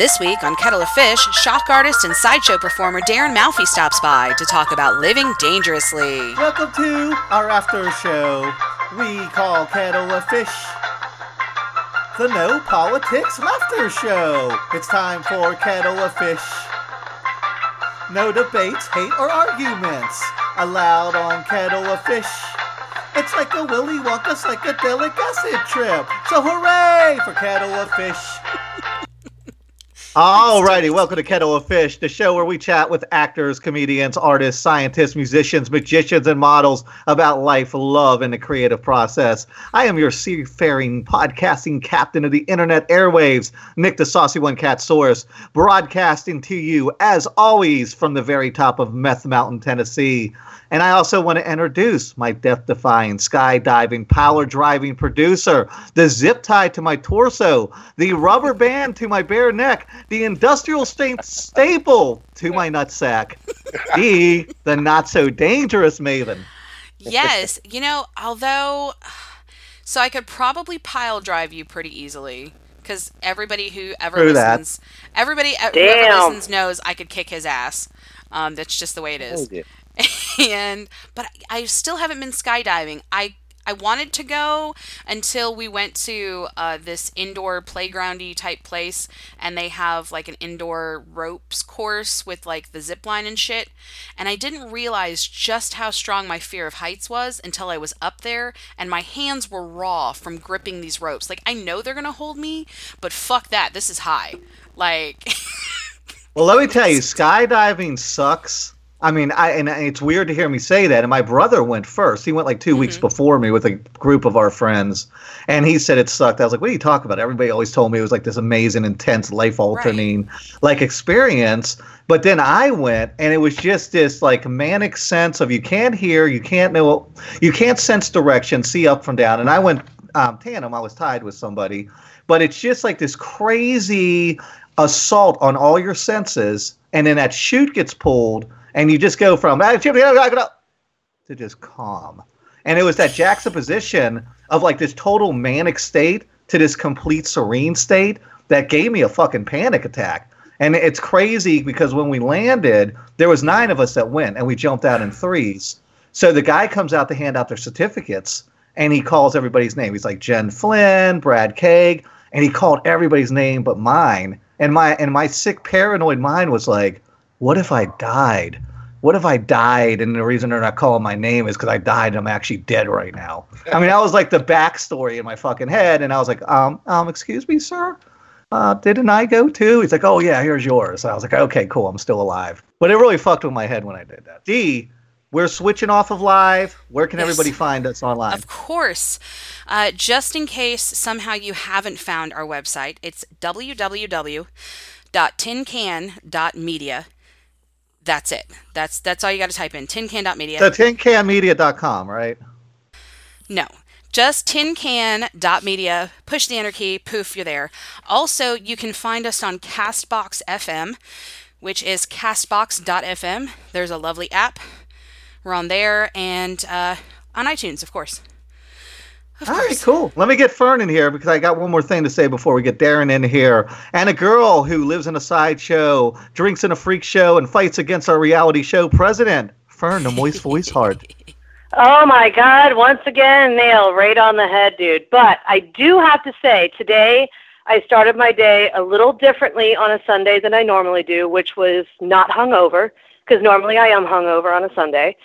This week on Kettle of Fish, shock artist and sideshow performer Darren Malfi stops by to talk about living dangerously. Welcome to our after show. We call Kettle of Fish the No Politics Laughter Show. It's time for Kettle of Fish. No debates, hate, or arguments allowed on Kettle of Fish. It's like a Willy Wonka psychedelic acid trip. So hooray for Kettle of Fish. Alrighty, welcome to Kettle of Fish, the show where we chat with actors, comedians, artists, scientists, musicians, magicians, and models about life, love, and the creative process. I am your seafaring podcasting captain of the internet airwaves, Nick the Saucy One Cat Source, broadcasting to you, as always, from the very top of Meth Mountain, Tennessee. And I also want to introduce my death defying, skydiving, power driving producer, the zip tie to my torso, the rubber band to my bare neck, the industrial strength staple to my nutsack, the, the not so dangerous maven. Yes, you know, although, so I could probably pile drive you pretty easily. Because everybody who ever True that. listens, everybody who ever listens knows I could kick his ass. Um, that's just the way it is. yeah. and but I still haven't been skydiving. I I wanted to go until we went to uh, this indoor playgroundy type place, and they have like an indoor ropes course with like the zip line and shit. And I didn't realize just how strong my fear of heights was until I was up there, and my hands were raw from gripping these ropes. Like I know they're gonna hold me, but fuck that. This is high. Like Well, let me tell you, skydiving sucks. I mean, I and it's weird to hear me say that. And my brother went first. He went like 2 weeks before me with a group of our friends, and he said it sucked. I was like, "What are you talking about?" Everybody always told me it was like this amazing, intense, life altering like experience. But then I went, and it was just this like manic sense of you can't hear, you can't know, you can't sense direction, see up from down. And I went um, tandem. I was tied with somebody, but it's just like this crazy assault on all your senses, and then that chute gets pulled, and you just go from "Ah, yeah, yeah," ah, to just calm. And it was that juxtaposition of like this total manic state to this complete serene state that gave me a fucking panic attack. And it's crazy because when we landed, there was nine of us that went, and we jumped out in threes. So the guy comes out to hand out their certificates, and he calls everybody's name. He's like Jen Flynn, Brad Kague, and he called everybody's name but mine. And my and my sick paranoid mind was like, what if I died? What if I died and the reason they're not calling my name is because I died and I'm actually dead right now? I mean, that was like the backstory in my fucking head, and I was like, um, um, excuse me, sir, uh, didn't I go too? He's like, oh yeah, here's yours. I was like, okay, cool, I'm still alive. But it really fucked with my head when I did that. D, we're switching off of live. Where can Yes. everybody find us online? Of course. Uh, just in case somehow you haven't found our website, it's www.tincan.media. That's it. That's that's all you got to type in. Tincan.media. So tincanmedia.com, right? No. Just tincan.media. Push the enter key. Poof, you're there. Also, you can find us on Castbox FM, which is castbox.fm. There's a lovely app. We're on there and uh, on iTunes, of course. Of All right, course. cool. Let me get Fern in here because I got one more thing to say before we get Darren in here. And a girl who lives in a sideshow, drinks in a freak show, and fights against our reality show president. Fern, the moist voice heart. Oh my God! Once again, nail right on the head, dude. But I do have to say, today I started my day a little differently on a Sunday than I normally do, which was not hungover, because normally I am hungover on a Sunday.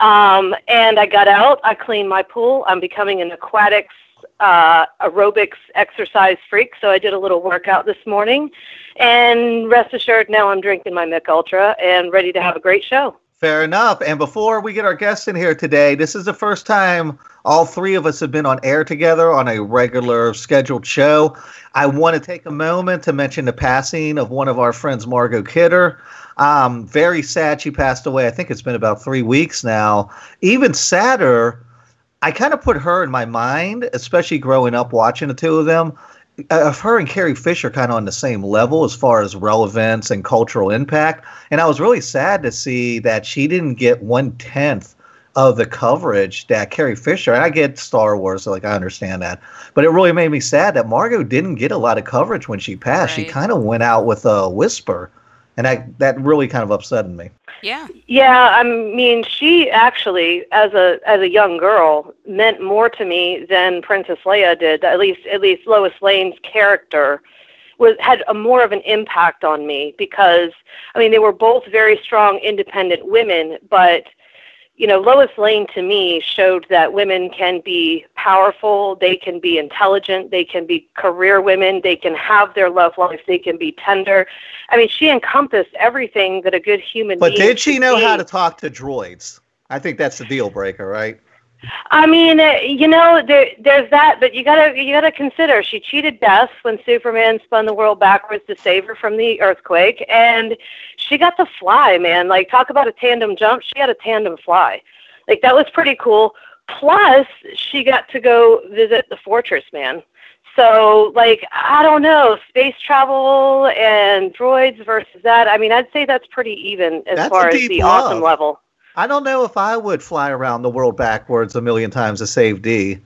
Um, and I got out, I cleaned my pool. I'm becoming an aquatics, uh, aerobics exercise freak, so I did a little workout this morning. And rest assured, now I'm drinking my Mich Ultra and ready to have a great show. Fair enough. And before we get our guests in here today, this is the first time all three of us have been on air together on a regular scheduled show. I want to take a moment to mention the passing of one of our friends, Margot Kidder. Um, very sad she passed away. I think it's been about three weeks now. Even sadder, I kind of put her in my mind, especially growing up watching the two of them, uh, of her and Carrie Fisher kind of on the same level as far as relevance and cultural impact. And I was really sad to see that she didn't get one tenth of the coverage that Carrie Fisher, and I get Star Wars, so like I understand that, but it really made me sad that Margot didn't get a lot of coverage when she passed. Right. She kind of went out with a whisper, and that that really kind of upset me. Yeah. Yeah, I mean, she actually, as a as a young girl, meant more to me than Princess Leia did. At least, at least Lois Lane's character was had a more of an impact on me because, I mean, they were both very strong, independent women, but you know, Lois Lane to me showed that women can be powerful, they can be intelligent, they can be career women, they can have their love life, they can be tender. I mean, she encompassed everything that a good human but being. But did she know be. how to talk to droids? I think that's the deal breaker, right? I mean, uh, you know, there, there's that, but you gotta you gotta consider she cheated death when Superman spun the world backwards to save her from the earthquake, and she got to fly, man. Like talk about a tandem jump, she had a tandem fly, like that was pretty cool. Plus, she got to go visit the fortress, man. So, like, I don't know, space travel and droids versus that. I mean, I'd say that's pretty even as that's far as the love. awesome level. I don't know if I would fly around the world backwards a million times to save D.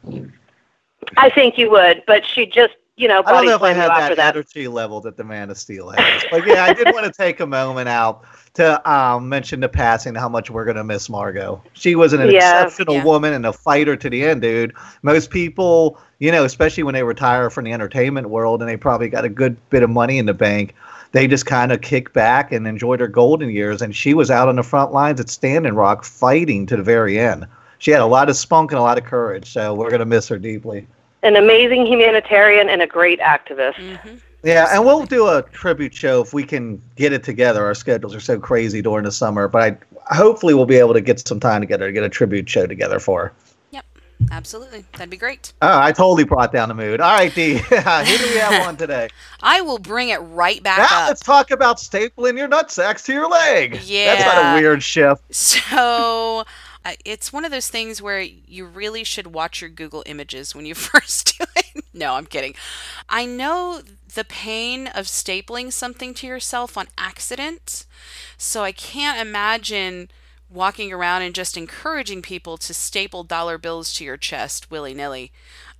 I think you would, but she just, you know, I don't know if I had that, that energy level that the Man of Steel has. but yeah, I did want to take a moment out to um, mention the passing, how much we're gonna miss Margot. She was an yeah. exceptional yeah. woman and a fighter to the end, dude. Most people, you know, especially when they retire from the entertainment world and they probably got a good bit of money in the bank they just kind of kicked back and enjoyed her golden years. And she was out on the front lines at Standing Rock fighting to the very end. She had a lot of spunk and a lot of courage. So we're going to miss her deeply. An amazing humanitarian and a great activist. Mm-hmm. Yeah, and we'll do a tribute show if we can get it together. Our schedules are so crazy during the summer, but I hopefully we'll be able to get some time together to get a tribute show together for her. Absolutely. That'd be great. Oh, I totally brought down the mood. All right, D. Who do we have on today? I will bring it right back now up. let's talk about stapling your nut nutsacks to your leg. Yeah. That's not a weird shift. So uh, it's one of those things where you really should watch your Google images when you first do it. no, I'm kidding. I know the pain of stapling something to yourself on accident. So I can't imagine walking around and just encouraging people to staple dollar bills to your chest willy nilly.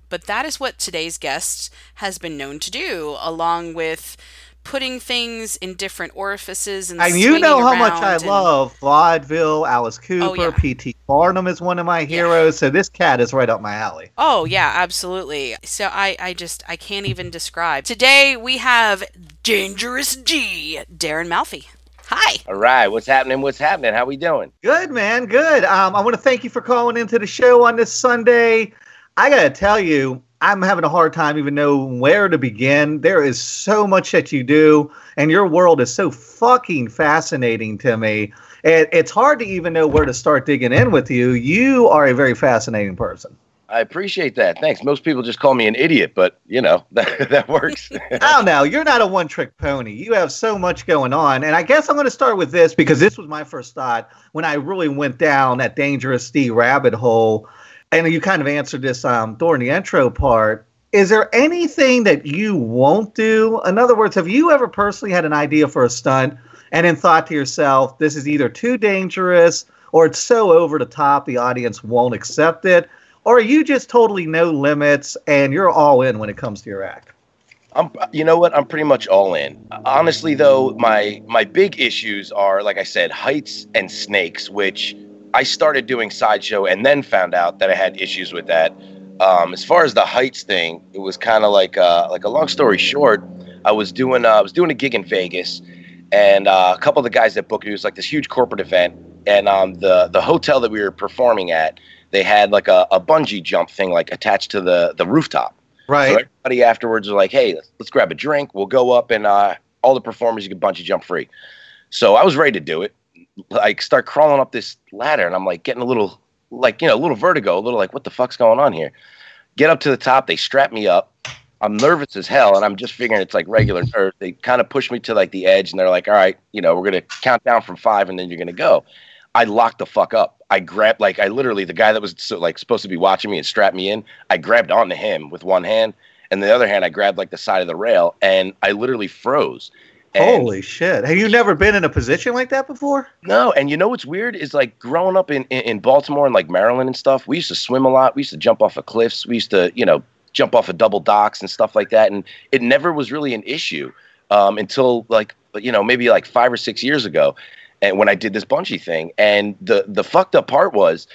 But that is what today's guest has been known to do, along with putting things in different orifices and, and you know how much I and... love vaudeville. Alice oh, Cooper, oh, yeah. P.T. Barnum is one of my heroes. Yeah. So this cat is right up my alley. Oh yeah, absolutely. So I, I just I can't even describe. Today we have Dangerous D, Darren Malfi. Hi. All right. What's happening? What's happening? How we doing? Good, man. Good. Um, I want to thank you for calling into the show on this Sunday. I got to tell you, I'm having a hard time even knowing where to begin. There is so much that you do, and your world is so fucking fascinating to me. It, it's hard to even know where to start digging in with you. You are a very fascinating person. I appreciate that. Thanks. Most people just call me an idiot, but you know that that works. I don't know. You're not a one-trick pony. You have so much going on, and I guess I'm going to start with this because this was my first thought when I really went down that dangerous D rabbit hole, and you kind of answered this um, during the intro part. Is there anything that you won't do? In other words, have you ever personally had an idea for a stunt and then thought to yourself, "This is either too dangerous." Or it's so over the top the audience won't accept it or are you just totally no limits and you're all in when it comes to your act? I'm, you know what? I'm pretty much all in. Honestly, though, my my big issues are, like I said, heights and snakes, which I started doing sideshow and then found out that I had issues with that. Um, as far as the heights thing, it was kind of like uh, like a long story short. I was doing uh, I was doing a gig in Vegas, and uh, a couple of the guys that booked me was like this huge corporate event, and um, the the hotel that we were performing at they had like a, a bungee jump thing like attached to the the rooftop. Right. So everybody afterwards was like, "Hey, let's, let's grab a drink. We'll go up and uh, all the performers you can bungee jump free." So I was ready to do it. Like start crawling up this ladder, and I'm like getting a little like you know a little vertigo, a little like what the fuck's going on here. Get up to the top. They strap me up. I'm nervous as hell, and I'm just figuring it's like regular nerve. They kind of push me to like the edge, and they're like, "All right, you know, we're gonna count down from five, and then you're gonna go." I locked the fuck up. I grabbed like I literally the guy that was so, like supposed to be watching me and strapped me in. I grabbed onto him with one hand, and the other hand I grabbed like the side of the rail, and I literally froze. And- Holy shit! Have you never been in a position like that before? No, and you know what's weird is like growing up in, in, in Baltimore and like Maryland and stuff. We used to swim a lot. We used to jump off of cliffs. We used to, you know, jump off of double docks and stuff like that. And it never was really an issue um, until like you know maybe like five or six years ago, and when I did this bungee thing. And the the fucked up part was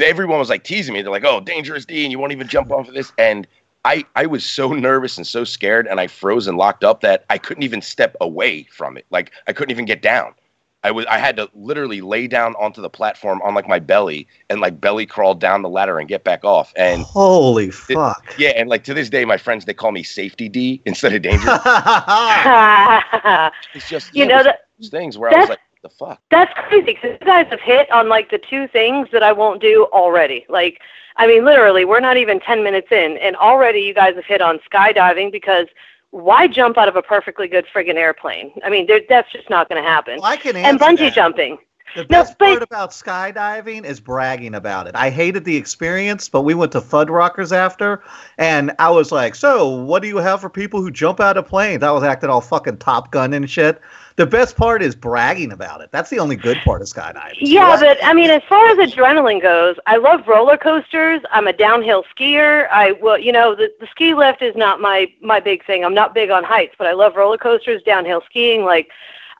everyone was like teasing me. They're like, "Oh, dangerous D, and you won't even jump off of this." And I I was so nervous and so scared, and I froze and locked up that I couldn't even step away from it. Like I couldn't even get down. I was I had to literally lay down onto the platform on like my belly and like belly crawl down the ladder and get back off. And Holy fuck! yeah, and like to this day, my friends they call me Safety D instead of Dangerous. it's just you yeah, know there's that those things where I was like, the fuck. That's crazy because you guys have hit on like the two things that I won't do already. Like, I mean, literally, we're not even 10 minutes in, and already you guys have hit on skydiving because why jump out of a perfectly good friggin' airplane? I mean, there, that's just not going to happen. Well, I can answer and bungee that. jumping. The No, best but- part about skydiving is bragging about it. I hated the experience, but we went to Fuddruckers after, and I was like, "So, what do you have for people who jump out of planes?" I was acting all fucking Top Gun and shit. The best part is bragging about it. That's the only good part of skydiving. Yeah, but I mean, as far as adrenaline goes, I love roller coasters. I'm a downhill skier. I well, you know, the, the ski lift is not my my big thing. I'm not big on heights, but I love roller coasters, downhill skiing. Like,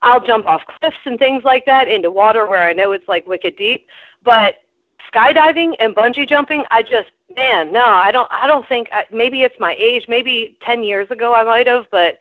I'll jump off cliffs and things like that into water where I know it's like wicked deep. But skydiving and bungee jumping, I just man, no, I don't. I don't think. I, maybe it's my age. Maybe ten years ago I might have, but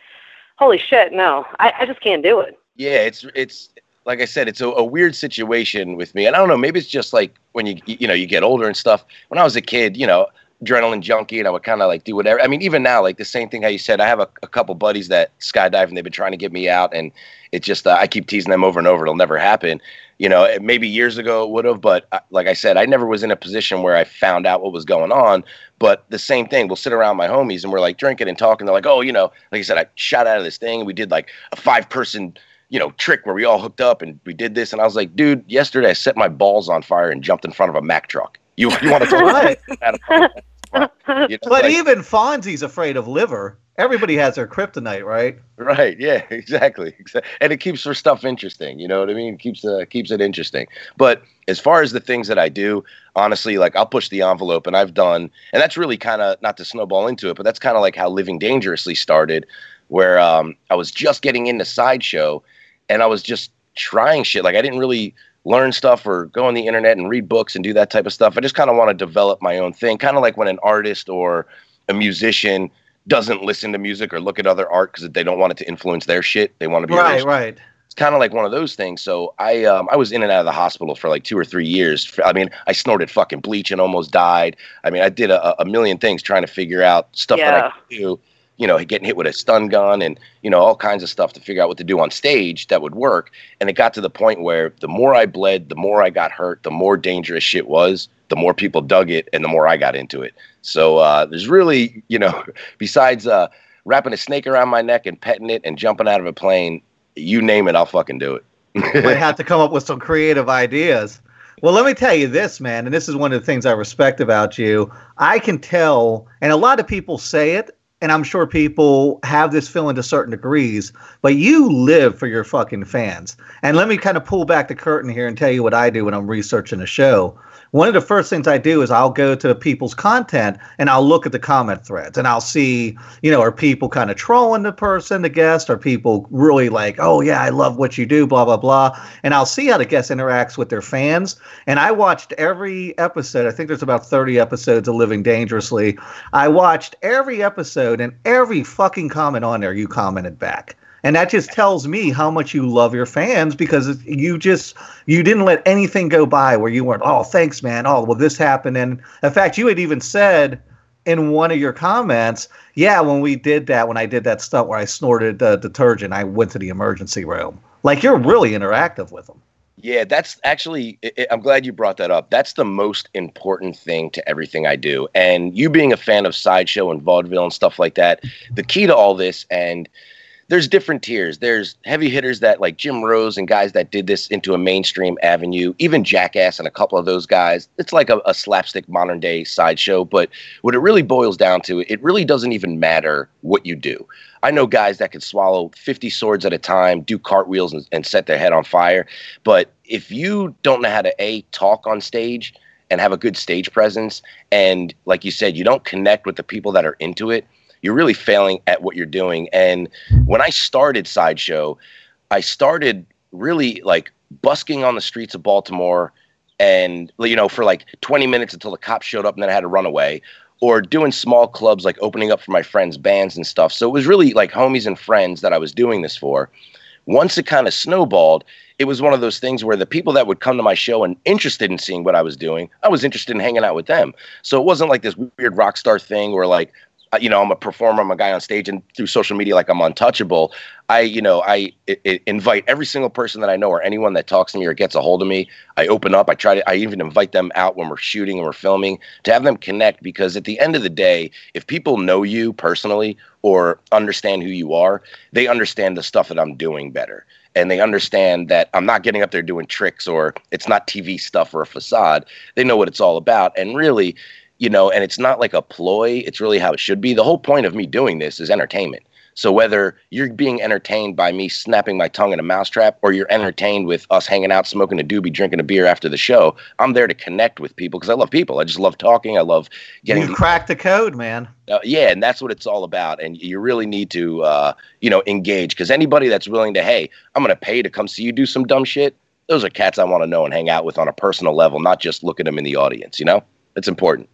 holy shit, no, I, I just can't do it. Yeah, it's it's like I said, it's a, a weird situation with me, and I don't know. Maybe it's just like when you you know you get older and stuff. When I was a kid, you know, adrenaline junkie, and I would kind of like do whatever. I mean, even now, like the same thing how you said. I have a, a couple buddies that skydive, and they've been trying to get me out, and it just uh, I keep teasing them over and over. It'll never happen. You know, it- maybe years ago it would have, but uh, like I said, I never was in a position where I found out what was going on. But the same thing, we'll sit around my homies and we're like drinking and talking. They're like, oh, you know, like I said, I shot out of this thing and we did like a five person, you know, trick where we all hooked up and we did this. And I was like, dude, yesterday I set my balls on fire and jumped in front of a Mack truck. You, you want to talk about it? You know, But like- even Fonzie's afraid of liver. Everybody has their kryptonite, right? Right. Yeah. Exactly. And it keeps for stuff interesting. You know what I mean? keeps uh, keeps it interesting. But as far as the things that I do, honestly, like I'll push the envelope, and I've done, and that's really kind of not to snowball into it, but that's kind of like how living dangerously started, where um, I was just getting into sideshow, and I was just trying shit. Like I didn't really learn stuff or go on the internet and read books and do that type of stuff. I just kind of want to develop my own thing, kind of like when an artist or a musician doesn't listen to music or look at other art because they don't want it to influence their shit. They want to be Right, original. right. It's kind of like one of those things. So I um, I was in and out of the hospital for like two or three years. I mean, I snorted fucking bleach and almost died. I mean, I did a, a million things trying to figure out stuff that I could do. You know, getting hit with a stun gun and you know all kinds of stuff to figure out what to do on stage that would work. And it got to the point where the more I bled, the more I got hurt, the more dangerous shit was. The more people dug it, and the more I got into it. So uh, there's really, you know, besides uh, wrapping a snake around my neck and petting it and jumping out of a plane, you name it, I'll fucking do it. might have to come up with some creative ideas. Well, let me tell you this, man, and this is one of the things I respect about you. I can tell, and a lot of people say it, and I'm sure people have this feeling to certain degrees, but you live for your fucking fans. And let me kind of pull back the curtain here and tell you what I do when I'm researching a show. One of the first things I do is I'll go to people's content and I'll look at the comment threads and I'll see, you know, are people kind of trolling the person, the guest? Are people really like, oh, yeah, I love what you do, blah, blah, blah. And I'll see how the guest interacts with their fans. And I watched every episode. I think there's about 30 episodes of Living Dangerously. I watched every episode and every fucking comment on there you commented back. And that just tells me how much you love your fans because you just you didn't let anything go by where you weren't, oh, thanks, man. Oh, well, this happened. And in fact, you had even said in one of your comments, yeah, when we did that, when I did that stunt where I snorted uh, detergent, I went to the emergency room. Like you're really interactive with them. Yeah, that's actually, I'm glad you brought that up. That's the most important thing to everything I do. And you being a fan of Sideshow and vaudeville and stuff like that, the key to all this, and there's different tiers. There's heavy hitters that like Jim Rose and guys that did this into a mainstream avenue, even Jackass and a couple of those guys. It's like a, a slapstick modern day sideshow. But what it really boils down to, it really doesn't even matter what you do. I know guys that can swallow 50 swords at a time, do cartwheels and, and set their head on fire. But if you don't know how to A, talk on stage and have a good stage presence, and like you said, you don't connect with the people that are into it, you're really failing at what you're doing. And when I started Sideshow, I started really like busking on the streets of Baltimore and you know for like 20 minutes until the cops showed up and then I had to run away or doing small clubs like opening up for my friends bands and stuff. So it was really like homies and friends that I was doing this for. Once it kind of snowballed, it was one of those things where the people that would come to my show and interested in seeing what I was doing, I was interested in hanging out with them. So it wasn't like this weird rock star thing where like you know, I'm a performer, I'm a guy on stage, and through social media, like I'm untouchable. I, you know, I, invite every single person that I know or anyone that talks to me or gets a hold of me. I open up. I try to. I even invite them out when we're shooting and we're filming to have them connect because at the end of the day, if people know you personally or understand who you are, they understand the stuff that I'm doing better. And they understand that I'm not getting up there doing tricks or it's not TV stuff or a facade. They know what it's all about. And really, you know, and it's not like a ploy. It's really how it should be. The whole point of me doing this is entertainment. So whether you're being entertained by me snapping my tongue in a mousetrap or you're entertained with us hanging out, smoking a doobie, drinking a beer after the show, I'm there to connect with people because I love people. I just love talking. I love getting. You cracked the code, man. Uh, yeah, and that's what it's all about. And you really need to, uh, you know, engage because anybody that's willing to, hey, I'm going to pay to come see you do some dumb shit. Those are cats I want to know and hang out with on a personal level, not just look at them in the audience. You know, it's important.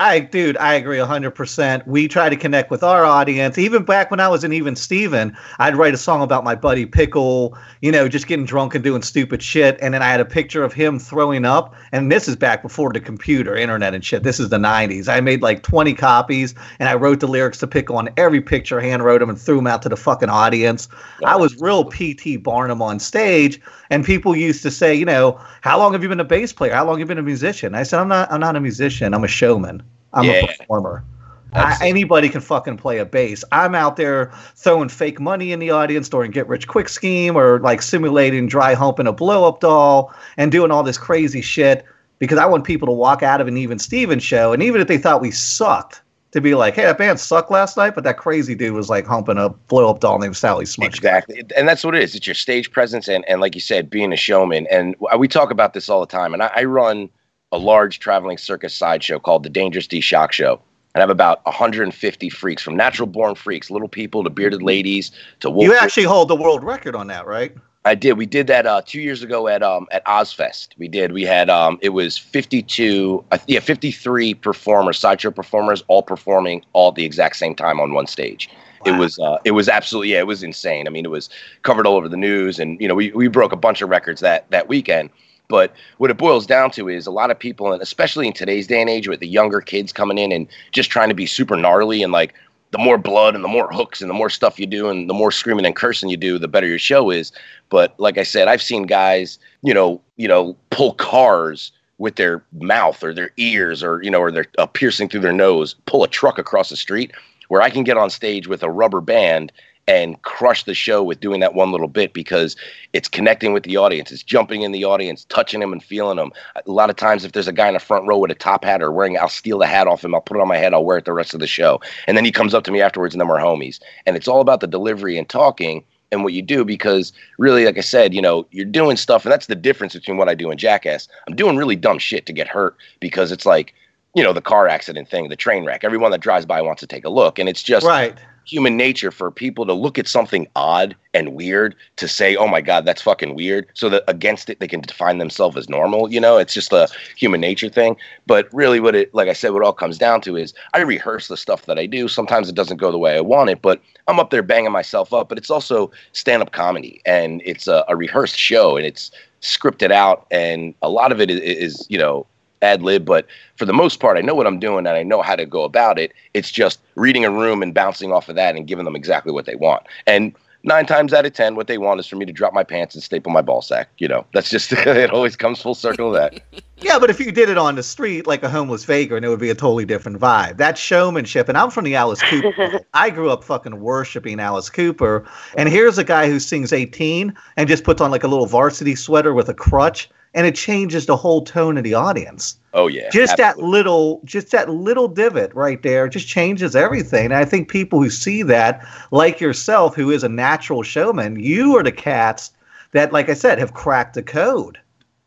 I, dude, I agree 100%. We try to connect with our audience. Even back when I was in Even Steven, I'd write a song about my buddy Pickle, you know, just getting drunk and doing stupid shit. And then I had a picture of him throwing up. And this is back before the computer, internet, and shit. This is the 90s. I made like 20 copies and I wrote the lyrics to Pickle on every picture, hand wrote them, and threw them out to the fucking audience. I was real P.T. Barnum on stage. And people used to say, you know, how long have you been a bass player? How long have you been a musician? I said, I'm not, I'm not a musician. I'm a showman. I'm yeah. a performer. I, anybody can fucking play a bass. I'm out there throwing fake money in the audience during get rich quick scheme or like simulating dry humping a blow up doll and doing all this crazy shit because I want people to walk out of an Even Steven show and even if they thought we sucked, to be like, hey, that band sucked last night, but that crazy dude was like humping a blow up doll named Sally Smudge. Exactly. And that's what it is. It's your stage presence and, and like you said, being a showman. And we talk about this all the time. And I, I run a large traveling circus sideshow called the Dangerous D Shock Show. And I have about 150 freaks from natural born freaks, little people to bearded ladies to wolf. You actually hold the world record on that, right? I did. We did that uh, two years ago at um, at Ozzfest. We did. We had um, it was 52, uh, yeah, 53 performers, sideshow performers, all performing all at the exact same time on one stage. Wow. It was uh, it was absolutely yeah, it was insane. I mean, it was covered all over the news, and you know, we we broke a bunch of records that that weekend. But what it boils down to is a lot of people, and especially in today's day and age with the younger kids coming in and just trying to be super gnarly and like the more blood and the more hooks and the more stuff you do and the more screaming and cursing you do, the better your show is. But like I said, I've seen guys, you know, you know, pull cars with their mouth or their ears or you know, or they're uh, piercing through their nose, pull a truck across the street. Where I can get on stage with a rubber band and crush the show with doing that one little bit because it's connecting with the audience. It's jumping in the audience, touching them and feeling them. A lot of times, if there's a guy in the front row with a top hat or wearing, I'll steal the hat off him. I'll put it on my head. I'll wear it the rest of the show. And then he comes up to me afterwards, and then we're homies. And it's all about the delivery and talking and what you do because really like i said you know you're doing stuff and that's the difference between what i do and jackass i'm doing really dumb shit to get hurt because it's like you know the car accident thing the train wreck everyone that drives by wants to take a look and it's just right human nature for people to look at something odd and weird to say, "Oh my God, that's fucking weird," so that against it they can define themselves as normal. You know, it's just a human nature thing. But really, what it, like I said, what it all comes down to is I rehearse the stuff that I do. Sometimes it doesn't go the way I want it, but I'm up there banging myself up. But it's also stand-up comedy, and it's a, a rehearsed show, and it's scripted out, and a lot of it is, is you know ad lib, but for the most part, I know what I'm doing and I know how to go about it. It's just reading a room and bouncing off of that and giving them exactly what they want. And nine times out of ten, what they want is for me to drop my pants and staple my ball sack. You know, that's just it. Always comes full circle of that. Yeah, but if you did it on the street like a homeless vagrant, it would be a totally different vibe. That showmanship, and I'm from the Alice Cooper. I grew up fucking worshiping Alice Cooper, and here's a guy who sings 18 and just puts on like a little varsity sweater with a crutch, and it changes the whole tone of the audience. Oh yeah, Just that little, just that little divot right there, just changes everything. And I think people who see that, like yourself, who is a natural showman, you are the cats that, like I said, have cracked the code.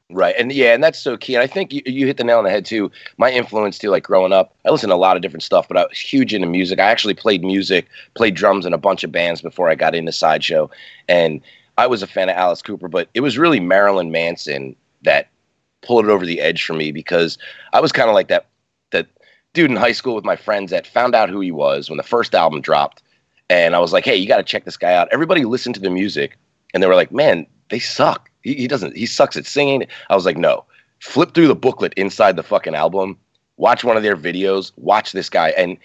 Right. And yeah, and that's so key. And I think you, you hit the nail on the head too. My influence too, like growing up, I listened to a lot of different stuff, but I was huge into music. I actually played music, played drums in a bunch of bands before I got into Sideshow. And I was a fan of Alice Cooper, but it was really Marilyn Manson that pulled it over the edge for me because I was kind of like that that dude in high school with my friends that found out who he was when the first album dropped. And I was like, hey, you got to check this guy out. Everybody listened to the music and they were like, man, they suck. He, he doesn't, he sucks at singing. I was like, no, flip through the booklet inside the fucking album, watch one of their videos, watch this guy. And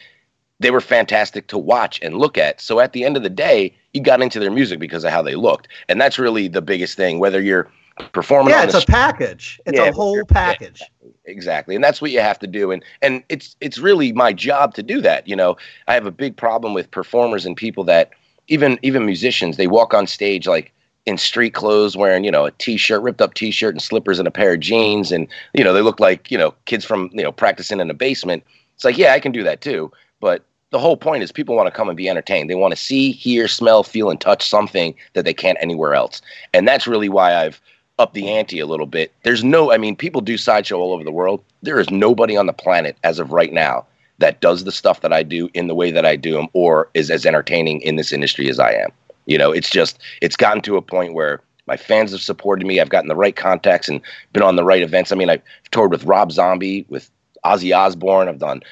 they were fantastic to watch and look at. So at the end of the day, you got into their music because of how they looked. And that's really the biggest thing, whether you're performing Yeah, it's a package. It's Yeah, a whole yeah, package. exactly and that's what you have to do and and it's it's really my job to do that you know i have a big problem with performers and people that even even musicians they walk on stage like in street clothes wearing you know a t-shirt ripped up t-shirt and slippers and a pair of jeans and you know they look like you know kids from you know practicing in a basement it's like yeah i can do that too but the whole point is people want to come and be entertained they want to see hear smell feel and touch something that they can't anywhere else and that's really why i've up the ante a little bit. There's no, I mean, people do sideshow all over the world. There is nobody on the planet as of right now that does the stuff that I do in the way that I do them or is as entertaining in this industry as I am. You know, it's just, it's gotten to a point where my fans have supported me. I've gotten the right contacts and been on the right events. I mean, I've toured with Rob Zombie, with Ozzy Osbourne. I've done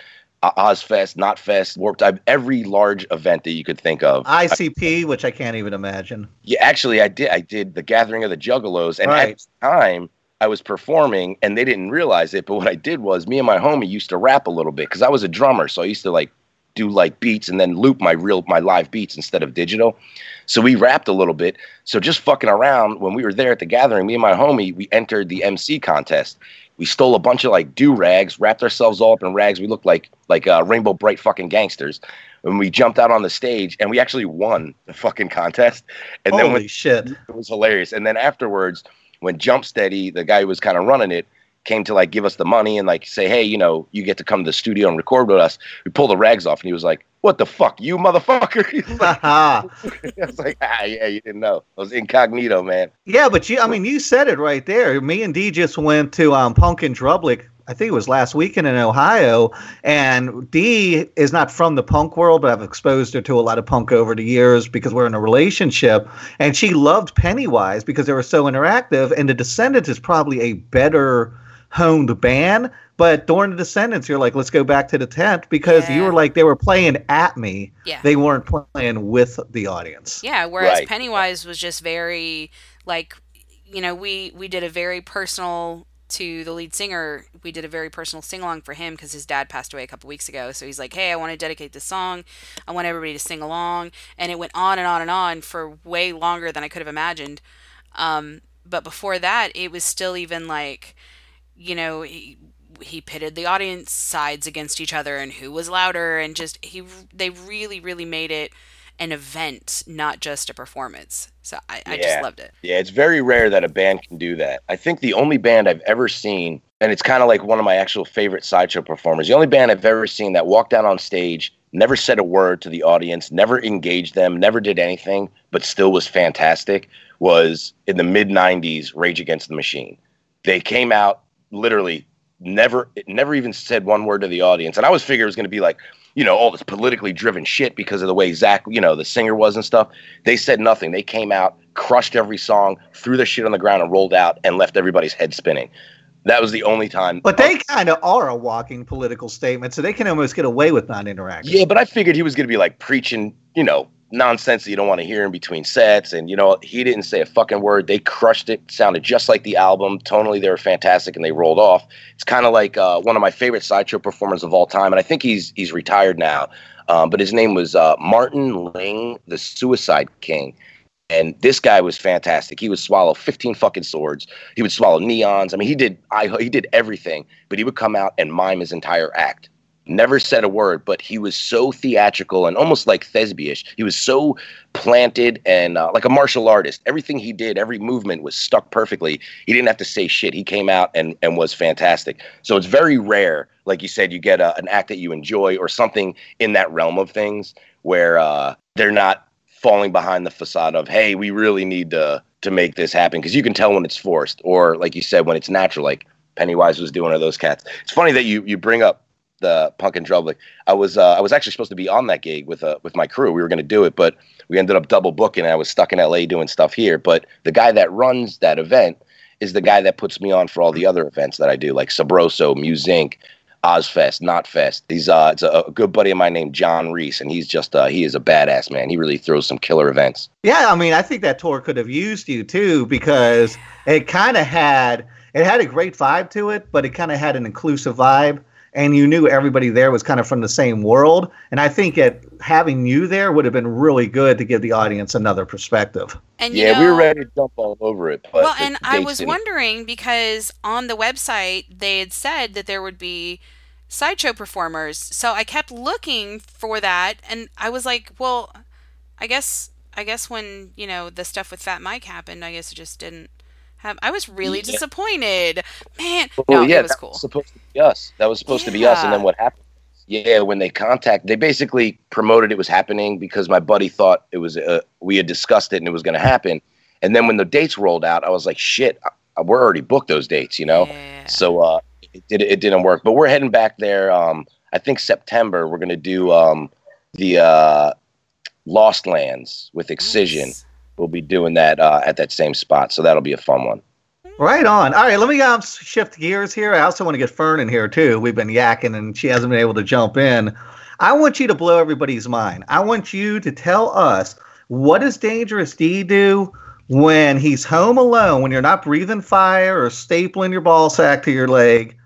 uh, Ozzfest, Knotfest, Warped. I've every large event that you could think of. ICP, which I can't even imagine. Yeah, actually, I did. I did the Gathering of the Juggalos, and Right. at the time, I was performing, and they didn't realize it. But what I did was, me and my homie used to rap a little bit because I was a drummer, so I used to like do like beats and then loop my real my live beats instead of digital. So we rapped a little bit. So just fucking around when we were there at the gathering, me and my homie, we entered the MC contest. We stole a bunch of like do rags, wrapped ourselves all up in rags. We looked like like uh, Rainbow Brite fucking gangsters. And we jumped out on the stage and we actually won the fucking contest. And then when Holy shit. it was hilarious. And then afterwards, when Jumpsteady, the guy who was kind of running it, came to like give us the money and like say, hey, you know, you get to come to the studio and record with us. We pulled the rags off, and he was like, "What the fuck, you motherfucker?" He was like. I was like, "Ah, yeah, you didn't know. I was incognito, man." yeah, but you, I mean, you said it right there. Me and D just went to um, Punk in Drublic. I think it was last weekend in Ohio, and D is not from the punk world, but I've exposed her to a lot of punk over the years because we're in a relationship. And she loved Pennywise because they were so interactive. And the Descendents is probably a better honed band. But during the Descendents, you're like, let's go back to the tent because you were like, they were playing at me. Yeah. They weren't playing with the audience. Yeah, whereas Right. Pennywise was just very like you know, we we did a very personal to the lead singer. We did a very personal sing along for him because his dad passed away a couple weeks ago. So he's like, "Hey, I want to dedicate this song. I want everybody to sing along." And it went on and on and on for way longer than I could have imagined. Um, but before that, it was still even like, you know, he, he pitted the audience sides against each other and who was louder and just he they really really made it an event, not just a performance. So I, I Yeah. just loved it. Yeah, it's very rare that a band can do that. I think the only band I've ever seen, and it's kind of like one of my actual favorite sideshow performers, the only band I've ever seen that walked out on stage, never said a word to the audience, never engaged them, never did anything, but still was fantastic, was in the mid 90s Rage Against the Machine. They came out literally never never even said one word to the audience. And I was figuring it was going to be like, you know, all this politically driven shit because of the way Zach, you know, the singer was and stuff. They said nothing. They came out, crushed every song, threw their shit on the ground and rolled out and left everybody's head spinning. That was the only time. But they kind of are a walking political statement, so they can almost get away with not interacting. Yeah, but I figured he was going to be like preaching, you know, nonsense that you don't want to hear in between sets. And, you know, he didn't say a fucking word. They crushed it. Sounded just like the album. Tonally, they were fantastic and they rolled off. It's kind of like uh, one of my favorite sideshow performers of all time. And I think he's he's retired now. Um, but his name was uh, Martin Ling, the Suicide King. And this guy was fantastic. He would swallow 15 fucking swords. He would swallow neons. I mean, he did I he did everything, but he would come out and mime his entire act. Never said a word, but he was so theatrical and almost like Thesbyish. He was so planted and uh, like a martial artist. Everything he did, every movement was stuck perfectly. He didn't have to say shit. He came out and, and was fantastic. So it's very rare, like you said, you get a, an act that you enjoy or something in that realm of things where uh, they're not falling behind the facade of, hey, we really need to to make this happen because you can tell when it's forced or like you said when it's natural, like Pennywise was doing to those cats. It's funny that you you bring up the Punk in Drublic. I was uh, I was actually supposed to be on that gig with uh, with my crew. We were going to do it, but we ended up double booking. I was stuck in LA doing stuff here. But the guy that runs that event is the guy that puts me on for all the other events that I do, like Sabroso, Muzinc, Ozzfest, Knotfest. He's uh, it's a, a, good buddy of mine named John Reese, and he's just uh, he is a badass man. He really throws some killer events. Yeah, I mean, I think that tour could have used you too because it kind of had it had a great vibe to it, but it kind of had an inclusive vibe and you knew everybody there was kind of from the same world. And I think it having you there would have been really good to give the audience another perspective. And yeah, know, we were ready to jump all over it. well, and I was didn't. wondering because on the website they had said that there would be sideshow performers, so I kept looking for that, and I was like, well, I guess I guess when you know the stuff with Fat Mike happened, I guess it just didn't I was really yeah. disappointed. Man, well, no, yeah, it was that cool. Was supposed to be us. That was supposed yeah. to be us. And then what happened? Yeah, when they contact, they basically promoted it was happening because my buddy thought it was. Uh, we had discussed it and it was going to happen. And then when the dates rolled out, I was like, shit, we're already booked those dates, you know. Yeah. So uh, it, it, it didn't work. But we're heading back there. Um, I think September. We're going to do um, the uh, Lost Lands with Excision. Nice we'll be doing that uh, at that same spot. So that'll be a fun one. Right on. All right, let me um, shift gears here. I also want to get Fern in here too. We've been yakking and she hasn't been able to jump in. I want you to blow everybody's mind. I want you to tell us what does Dangerous D do when he's home alone, when you're not breathing fire or stapling your ball sack to your leg?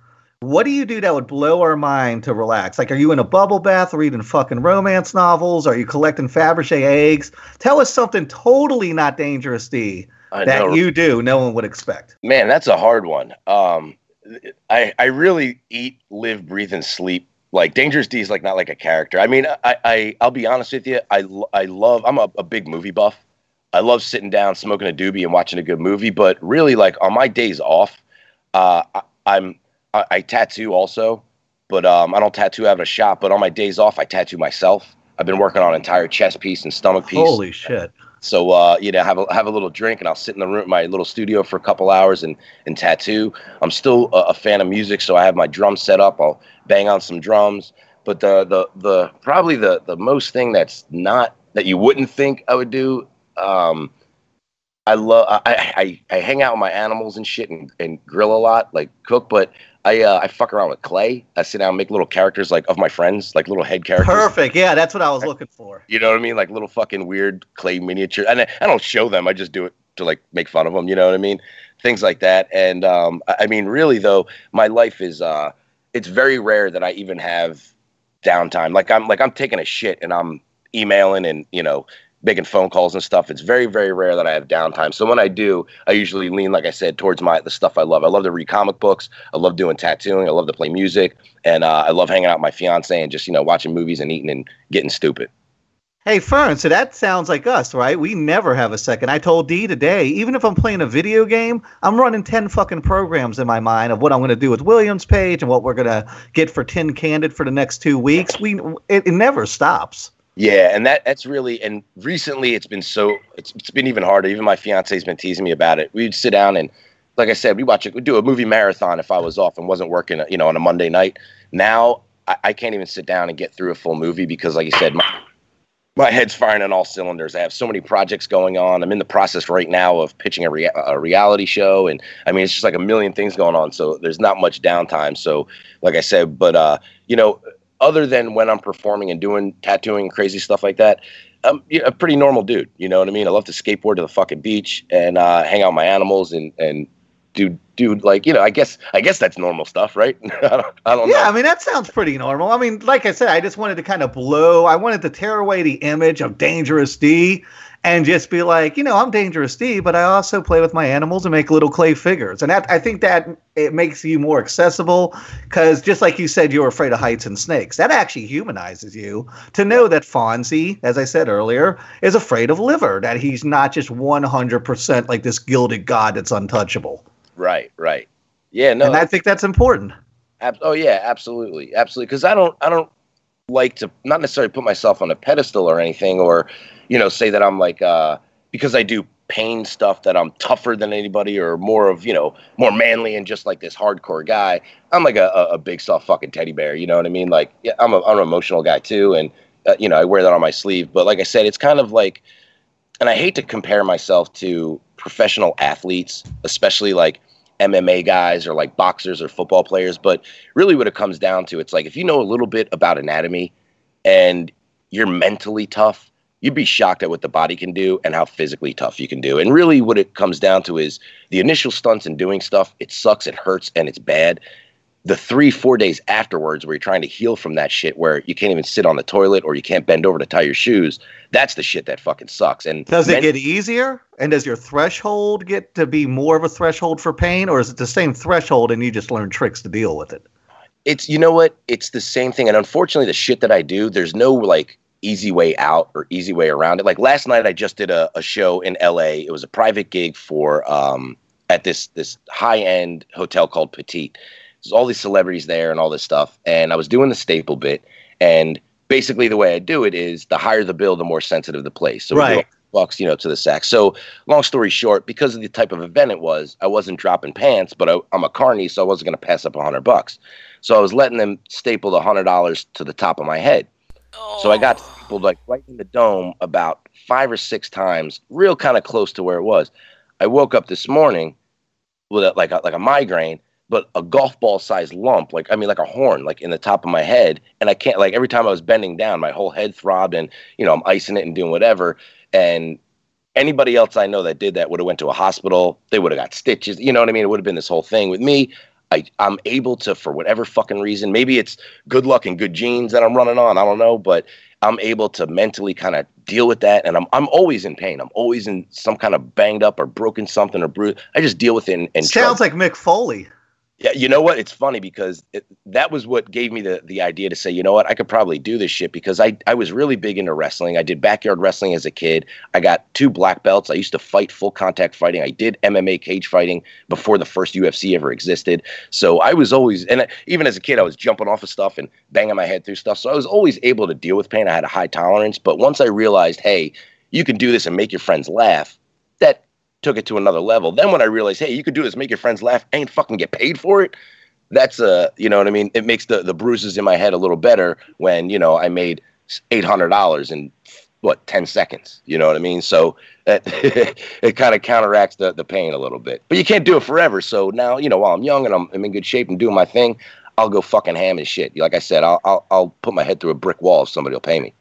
What do you do that would blow our mind to relax? Like, are you in a bubble bath reading fucking romance novels? Are you collecting Fabergé eggs? Tell us something totally not dangerous, D, I that know. you do no one would expect. Man, that's a hard one. Um, I I really eat, live, breathe, and sleep. Like Dangerous D is like not like a character. I mean, I, I I'll be honest with you. I I love. I'm a, a big movie buff. I love sitting down, smoking a doobie, and watching a good movie. But really, like on my days off, uh, I, I'm I, I tattoo also, but um, I don't tattoo out of a shop. But on my days off, I tattoo myself. I've been working on an entire chest piece and stomach piece. Holy shit! So uh, you know, have a have a little drink, and I'll sit in the room, my little studio, for a couple hours and and tattoo. I'm still a, a fan of music, so I have my drum set up. I'll bang on some drums. But the the the probably the the most thing that's not that you wouldn't think I would do. Um, I love I, I I hang out with my animals and shit and, and grill a lot, like cook. But I uh, I fuck around with clay. I sit down and make little characters like of my friends, like little head characters. Perfect. Yeah, that's what I was looking for. You know what I mean? Like little fucking weird clay miniature. And I, I don't show them. I just do it to like make fun of them. You know what I mean? Things like that. And um, I mean, really though, my life is uh, it's very rare that I even have downtime. Like I'm like I'm taking a shit and I'm emailing and you know making phone calls and stuff. It's very, very rare that I have downtime. So when I do, I usually lean, like I said, towards my the stuff I love. I love to read comic books. I love doing tattooing. I love to play music, and uh, I love hanging out with my fiance and just you know watching movies and eating and getting stupid. Hey Fern, so that sounds like us, right? We never have a second. I told D today, even if I'm playing a video game, I'm running 10 fucking programs in my mind of what I'm going to do with Williams Page and what we're going to get for Tin Candid for the next two weeks. We it, it never stops. Yeah, and that that's really and recently it's been so it's, it's been even harder. Even my fiance's been teasing me about it. We'd sit down and like I said, we watch it. We'd do a movie marathon if I was off and wasn't working, you know, on a Monday night. Now I, I can't even sit down and get through a full movie because, like you said, my my head's firing on all cylinders. I have so many projects going on. I'm in the process right now of pitching a, rea- a reality show, and I mean, it's just like a million things going on. So there's not much downtime. So, like I said, but uh, you know, other than when I'm performing and doing tattooing and crazy stuff like that, I'm a pretty normal dude. You know what I mean? I love to skateboard to the fucking beach and uh, hang out with my animals and and do dude, like you know, I guess I guess that's normal stuff, right? I don't, I don't Yeah, know. I mean that sounds pretty normal. I mean, like I said, I just wanted to kind of blow. I wanted to tear away the image of Dangerous D, and just be like, you know, I'm Dangerous D, but I also play with my animals and make little clay figures, and that I think that it makes you more accessible because just like you said, you were afraid of heights and snakes. That actually humanizes you to know that Fonzie, as I said earlier, is afraid of liver. That he's not just 100% like this gilded god that's untouchable. Right, right. Yeah, no. and I think that's important. Ab- oh yeah, absolutely, absolutely. Because I don't, I don't like to not necessarily put myself on a pedestal or anything, or you know, say that I'm like uh, because I do pain stuff that I'm tougher than anybody or more of you know more manly and just like this hardcore guy. I'm like a, a, big soft fucking teddy bear. You know what I mean? Like yeah, I'm a, I'm an emotional guy too, and uh, you know I wear that on my sleeve. But like I said, it's kind of like, and I hate to compare myself to professional athletes, especially like MMA guys or like boxers or football players, but really what it comes down to, it's like if you know a little bit about anatomy and you're mentally tough, you'd be shocked at what the body can do and how physically tough you can do. And really what it comes down to is the initial stunts and doing stuff, it sucks, it hurts, and it's bad. The three, four days afterwards, where you're trying to heal from that shit, where you can't even sit on the toilet or you can't bend over to tie your shoes, that's the shit that fucking sucks. And Does it men- get easier? And does your threshold get to be more of a threshold for pain, or is it the same threshold and you just learn tricks to deal with it? it's you know what it's the same thing and unfortunately the shit that i do there's no like easy way out or easy way around it. Like last night i just did a, a show in la it was a private gig for um at this this high end hotel called petite. There's all these celebrities there and all this stuff and i was doing the staple bit and basically the way i do it is the higher the bill the more sensitive the place. So Right. bucks you know to the sack. So long story short because of the type of event it was i wasn't dropping pants but I, i'm a carny so i wasn't going to pass up a hundred bucks. So I was letting them staple the hundred dollars to the top of my head. So I got oh. stapled like right in the dome about five or six times, real kind of close to where it was. I woke up this morning with a, like a, like a migraine, but a golf ball sized lump, like I mean like a horn, like in the top of my head, and I can't like every time I was bending down, my whole head throbbed, and you know I'm icing it and doing whatever, and anybody else I know that did that would have went to a hospital. They would have got stitches. You know what I mean? It would have been this whole thing. With me, I, I'm able to, for whatever fucking reason, maybe it's good luck and good genes that I'm running on. I don't know, but I'm able to mentally kind of deal with that. And I'm, I'm always in pain. I'm always in some kind of banged up or broken something or bruised. I just deal with it and, and Sounds like Mick Foley. Yeah, you know what? It's funny because it, that was what gave me the, the idea to say, you know what, I could probably do this shit because I, I was really big into wrestling. I did backyard wrestling as a kid. I got two black belts. I used to fight full contact fighting. I did MMA cage fighting before the first UFC ever existed. So I was always, and I- even as a kid, I was jumping off of stuff and banging my head through stuff. So I was always able to deal with pain. I had a high tolerance. But once I realized, hey, you can do this and make your friends laugh, took it to another level. Then when I realized, hey, you could do this, make your friends laugh, and fucking get paid for it. That's a, you know what I mean. It makes the the bruises in my head a little better when you know I made eight hundred dollars in what ten seconds. You know what I mean. So that uh, it kind of counteracts the the pain a little bit. But you can't do it forever. So now you know while I'm young and I'm, I'm in good shape and doing my thing, I'll go fucking ham and shit. Like I said, I'll I'll, I'll put my head through a brick wall if somebody will pay me.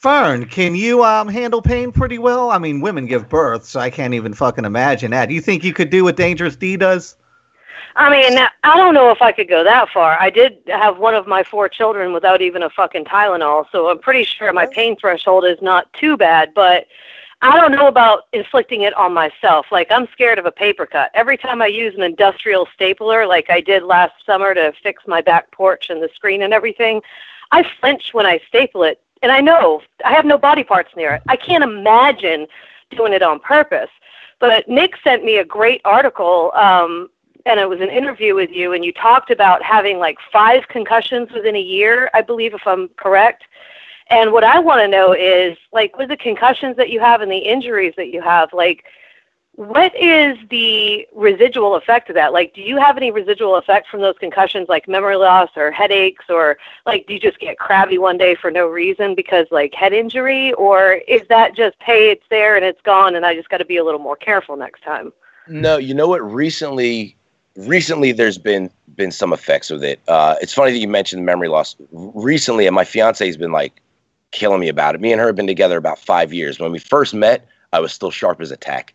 Fern, can you um, handle pain pretty well? I mean, women give birth, so I can't even fucking imagine that. Do you think you could do what Dangerous D does? I mean, I don't know if I could go that far. I did have one of my four children without even a fucking Tylenol, so I'm pretty sure my pain threshold is not too bad, but I don't know about inflicting it on myself. Like, I'm scared of a paper cut. Every time I use an industrial stapler, like I did last summer to fix my back porch and the screen and everything, I flinch when I staple it. And I know I have no body parts near it. I can't imagine doing it on purpose. But Nick sent me a great article um, and it was an interview with you, and you talked about having like five concussions within a year, I believe, if I'm correct. And what I want to know is, like, with the concussions that you have and the injuries that you have, like, what is the residual effect of that? Like, do you have any residual effect from those concussions, like memory loss or headaches, or like, do you just get crabby one day for no reason because, like, head injury, or is that just, hey, it's there and it's gone, and I just got to be a little more careful next time? No, you know what? Recently, recently there's been been some effects with it. Uh, it's funny that you mentioned memory loss. Recently, and my fiance has been like killing me about it. Me and her have been together about five years. When we first met, I was still sharp as a tack.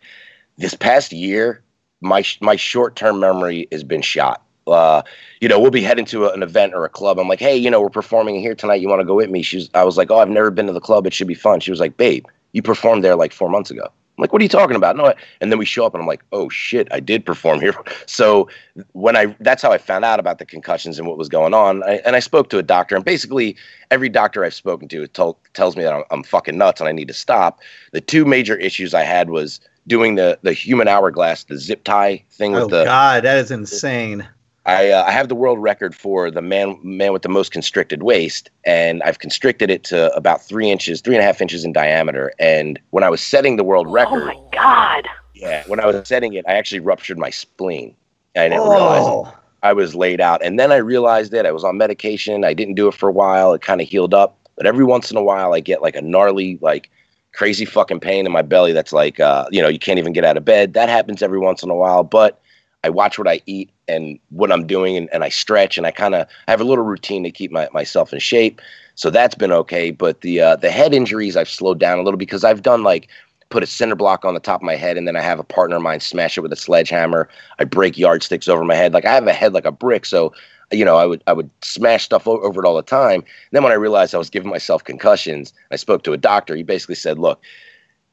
This past year, my my short term memory has been shot. Uh, you know, we'll be heading to a, an event or a club. I'm like, hey, you know, we're performing here tonight. You want to go with me? She's. I was like, oh, I've never been to the club. It should be fun. She was like, babe, you performed there like four months ago. I'm like, what are you talking about? No, and then we show up and I'm like, oh shit, I did perform here. So when I, that's how I found out about the concussions and what was going on. I, and I spoke to a doctor, and basically every doctor I've spoken to tells me that I'm, I'm fucking nuts and I need to stop. The two major issues I had was doing the the human hourglass, the zip tie thing with Oh the. God, that is insane. I uh, I have the world record for the man man with the most constricted waist, and I've constricted it to about three inches, three and a half inches in diameter. And when I was setting the world record, Oh my God. yeah, when I was setting it, I actually ruptured my spleen. I didn't realize it. Oh, I was laid out, and then I realized it. I was on medication. I didn't do it for a while. It kind of healed up, but every once in a while, I get like a gnarly, like crazy fucking pain in my belly. That's like, uh, you know, you can't even get out of bed. That happens every once in a while, but I watch what I eat and what I'm doing, and, and I stretch, and I kind of have a little routine to keep my, myself in shape. So that's been okay. But the uh, the head injuries I've slowed down a little because I've done like put a cinder block on the top of my head, and then I have a partner of mine smash it with a sledgehammer. I break yardsticks over my head. Like I have a head like a brick, so you know I would I would smash stuff over it all the time. And then when I realized I was giving myself concussions, I spoke to a doctor. He basically said, "Look."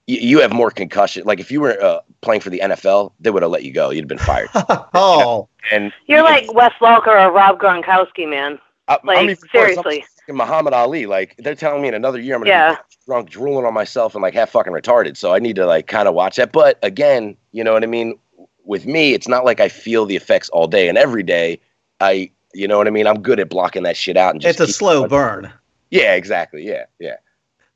y- You have more concussion. Like if you were uh, playing for the NFL, they would have let you go. You'd have been fired. oh, And You're you know, like Wes Welker or Rob Gronkowski, man. I- I'm Like. I'm seriously. fucking Muhammad Ali. Like they're telling me in another year I'm gonna Yeah. be drunk, drooling on myself, and like half fucking retarded. So I need to like kind of watch that. But again, you know what I mean. With me, it's not like I feel the effects all day and every day. I, you know what I mean. I'm good at blocking that shit out and just it's a slow burn. Yeah, exactly. Yeah, yeah.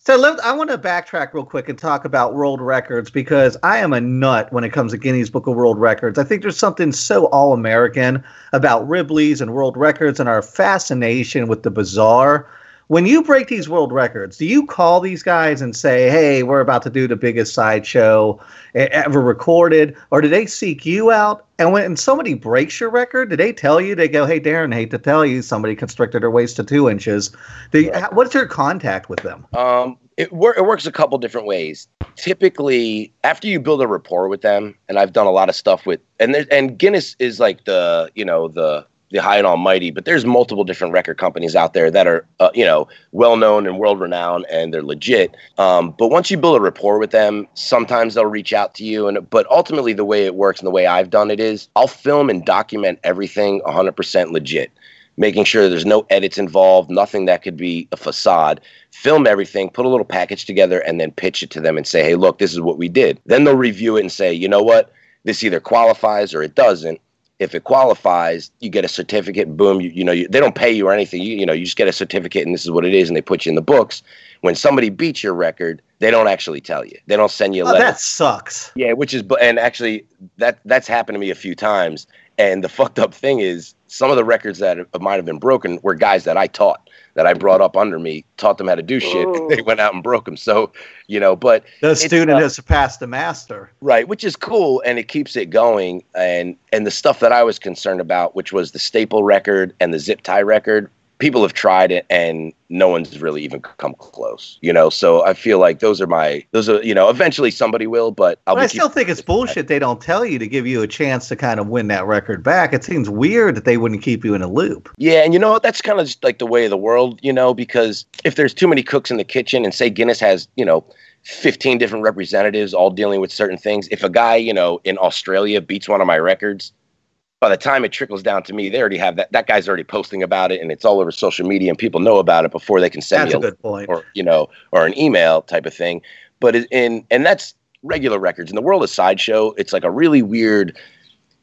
So let, I want to backtrack real quick and talk about world records because I am a nut when it comes to Guinness Book of World Records. I think there's something so all American about Ripley's and world records and our fascination with the bizarre. When you break these world records, do you call these guys and say, "Hey, we're about to do the biggest sideshow ever recorded," or do they seek you out? And when somebody breaks your record, do they tell you? They go, "Hey, Darin, hate to tell you, somebody constricted their waist to two inches." Do you, Right. What's your contact with them? Um, it, wor- it works a couple different ways. Typically, after you build a rapport with them, and I've done a lot of stuff with, and there, and Guinness is like the you know the the high and almighty, but there's multiple different record companies out there that are uh, you know well known and world renowned, and they're legit. Um, but once you build a rapport with them, sometimes they'll reach out to you, and but ultimately the way it works and the way I've done it is I'll film and document everything 100% legit making sure there's no edits involved, nothing that could be a facade. Film everything, put a little package together, and then pitch it to them and say, hey, look, this is what we did. Then they'll review it and say, you know what? This either qualifies or it doesn't. If it qualifies, you get a certificate. Boom, you, you know you, they don't pay you or anything. You, you know you just get a certificate, and this is what it is, and they put you in the books. When somebody beats your record, they don't actually tell you. They don't send you a Oh, letter. that sucks. Yeah, which is and actually that that's happened to me a few times. And the fucked up thing is some of the records that might have been broken were guys that I taught, that I brought up under me, taught them how to do shit. Ooh. They went out and broke them. So, you know, but The student uh, has surpassed the master. right, which is cool and it keeps it going. And and the stuff that I was concerned about, which was the staple record and the zip tie record, people have tried it and no one's really even come close. You know, so I feel like those are my those are you know eventually somebody will, but I'll But I still think it's bullshit they don't tell you to give you a chance to kind of win that record back. It seems weird that they wouldn't keep you in a loop. Yeah, and you know what? That's kind of just like the way of the world, you know, because if there's too many cooks in the kitchen and say Guinness has, you know, 15 different representatives all dealing with certain things, if a guy, you know, in Australia beats one of my records, by the time it trickles down to me, they already have that. That guy's already posting about it and it's all over social media and people know about it before they can send That's me a good point. or you know or an email type of thing but in and that's regular records in the world of sideshow it's like a really weird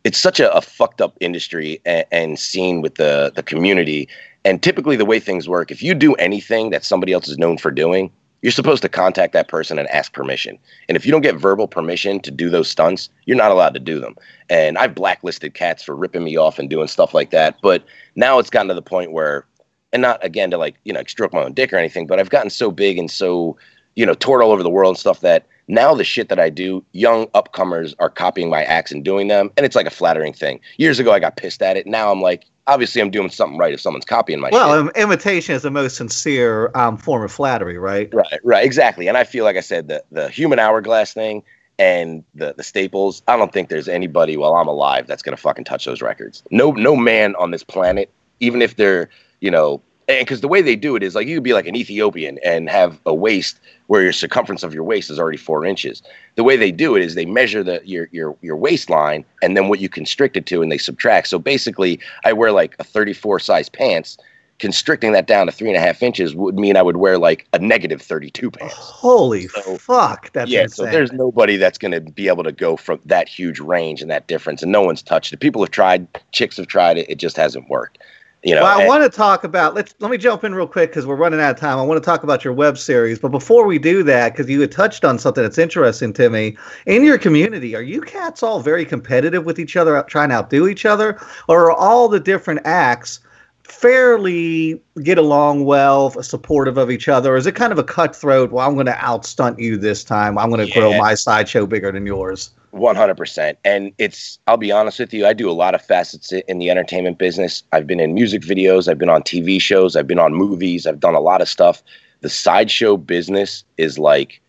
it's such a, a fucked up industry and, and scene with the the community and typically the way things work if you do anything that somebody else is known for doing you're supposed to contact that person and ask permission. And if you don't get verbal permission to do those stunts you're not allowed to do them. And i've blacklisted cats for ripping me off and doing stuff like that. But now it's gotten to the point where and not again to like you know stroke my own dick or anything but i've gotten so big and so you know toured all over the world and stuff that now the shit that i do young upcomers are copying my acts and doing them. And it's like a flattering thing. Years ago i got pissed at it. Now i'm like obviously i'm doing something right if someone's copying my Well, shit im- imitation is the most sincere um, form of flattery, right? right right exactly and i feel like i said the the human hourglass thing and the the staples. I don't think there's anybody while I'm alive that's gonna fucking touch those records. No no man on this planet, even if they're you know and because the way they do it is like you could be like an Ethiopian and have a waist where your circumference of your waist is already four inches. The way they do it is they measure the your your your waistline and then what you constrict it to, and they subtract. So basically, I wear like a 34 size pants. Constricting that down to three and a half inches would mean I would wear like a negative 32 pants. Holy So- fuck! That's yeah, insane. so there's nobody that's going to be able to go from that huge range and that difference, and no one's touched it. People have tried, chicks have tried it, it just hasn't worked. You know, well, I want to talk about. Let's let me jump in real quick because we're running out of time. I want to talk about your web series, but before we do that, because you had touched on something that's interesting to me in your community, are you cats all very competitive with each other, trying to outdo each other, or are all the different acts fairly get along well, supportive of each other? Or is it kind of a cutthroat? Well, I'm going to outstunt you this time. I'm going to grow my sideshow bigger than yours. One hundred percent, and it's. I'll be honest with you. I do a lot of facets in the entertainment business. I've been in music videos. I've been on TV shows. I've been on movies. I've done a lot of stuff. The sideshow business is like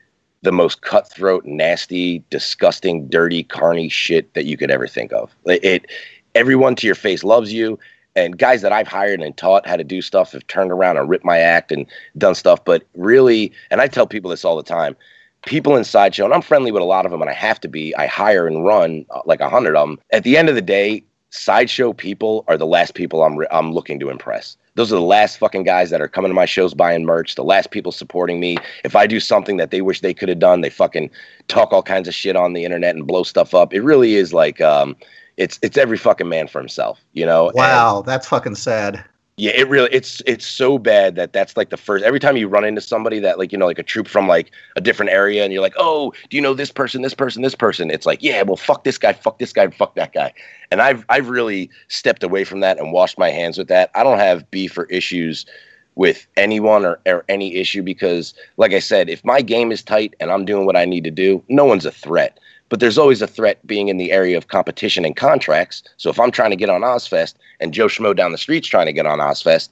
the most cutthroat, nasty, disgusting, dirty, carny shit that you could ever think of. It everyone to your face loves you. And guys that I've hired and taught how to do stuff have turned around and ripped my act and done stuff. But really, and I tell people this all the time people in sideshow, and I'm friendly with a lot of them, and I have to be. I hire and run uh, like a hundred of them. At the end of the day, sideshow people are the last people I'm re- I'm looking to impress. Those are the last fucking guys that are coming to my shows buying merch. The last people supporting me. If I do something that they wish they could have done, they fucking talk all kinds of shit on the internet and blow stuff up. It really is like um, it's it's every fucking man for himself, you know. And- Wow, that's fucking sad. Yeah, it really it's it's so bad that that's like the first every time you run into somebody that like you know like a troop from like a different area and you're like, "Oh, do you know this person, this person, this person?" It's like, "Yeah, well fuck this guy, fuck this guy, fuck that guy." And I've I've really stepped away from that and washed my hands with that. I don't have beef or issues with anyone or, or any issue because like I said, if my game is tight and I'm doing what I need to do, no one's a threat. But there's always a threat being in the area of competition and contracts. So if I'm trying to get on Ozzfest and Joe Schmo down the street's trying to get on Ozzfest,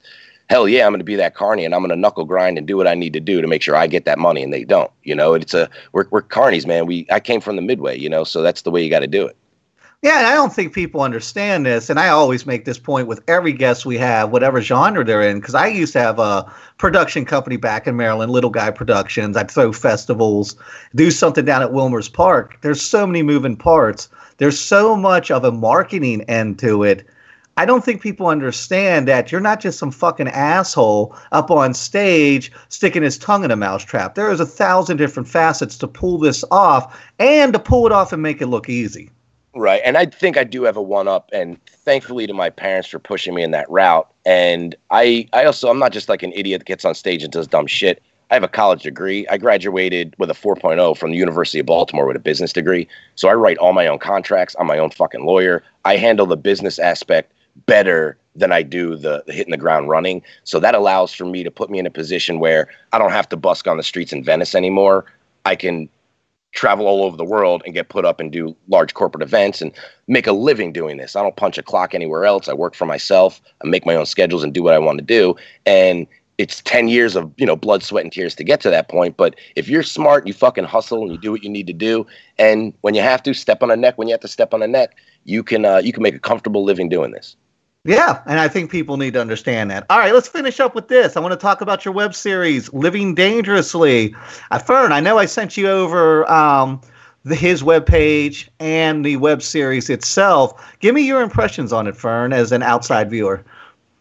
hell yeah, I'm going to be that carny and I'm going to knuckle grind and do what I need to do to make sure I get that money and they don't. You know, it's a we're we're carnies, man. We I came from the midway, you know, so that's the way you got to do it. Yeah, and I don't think people understand this, and I always make this point with every guest we have, whatever genre they're in, because I used to have a production company back in Maryland, Little Guy Productions. I'd throw festivals, do something down at Wilmer's Park. There's so many moving parts. There's so much of a marketing end to it. I don't think people understand that you're not just some fucking asshole up on stage sticking his tongue in a mousetrap. There is a thousand different facets to pull this off and to pull it off and make it look easy. Right. And I think I do have a one up and thankfully to my parents for pushing me in that route. And I I also I'm not just like an idiot that gets on stage and does dumb shit. I have a college degree. I graduated with a 4.0 from the University of Baltimore with a business degree. So I write all my own contracts. I'm my own fucking lawyer. I handle the business aspect better than I do the, the hitting the ground running. So that allows for me to put me in a position where I don't have to busk on the streets in Venice anymore. I can travel all over the world and get put up and do large corporate events and make a living doing this. I don't punch a clock anywhere else. I work for myself. I make my own schedules and do what I want to do. And it's 10 years of, you know, blood, sweat and tears to get to that point, but if you're smart, you fucking hustle and you do what you need to do and when you have to step on a neck when you have to step on a neck, you can uh, you can make a comfortable living doing this. Yeah, and I think people need to understand that. All right, let's finish up with this. I want to talk about your web series, Living Dangerously. Uh, Fern, I know I sent you over um, the, his webpage and the web series itself. Give me your impressions on it, Fern, as an outside viewer.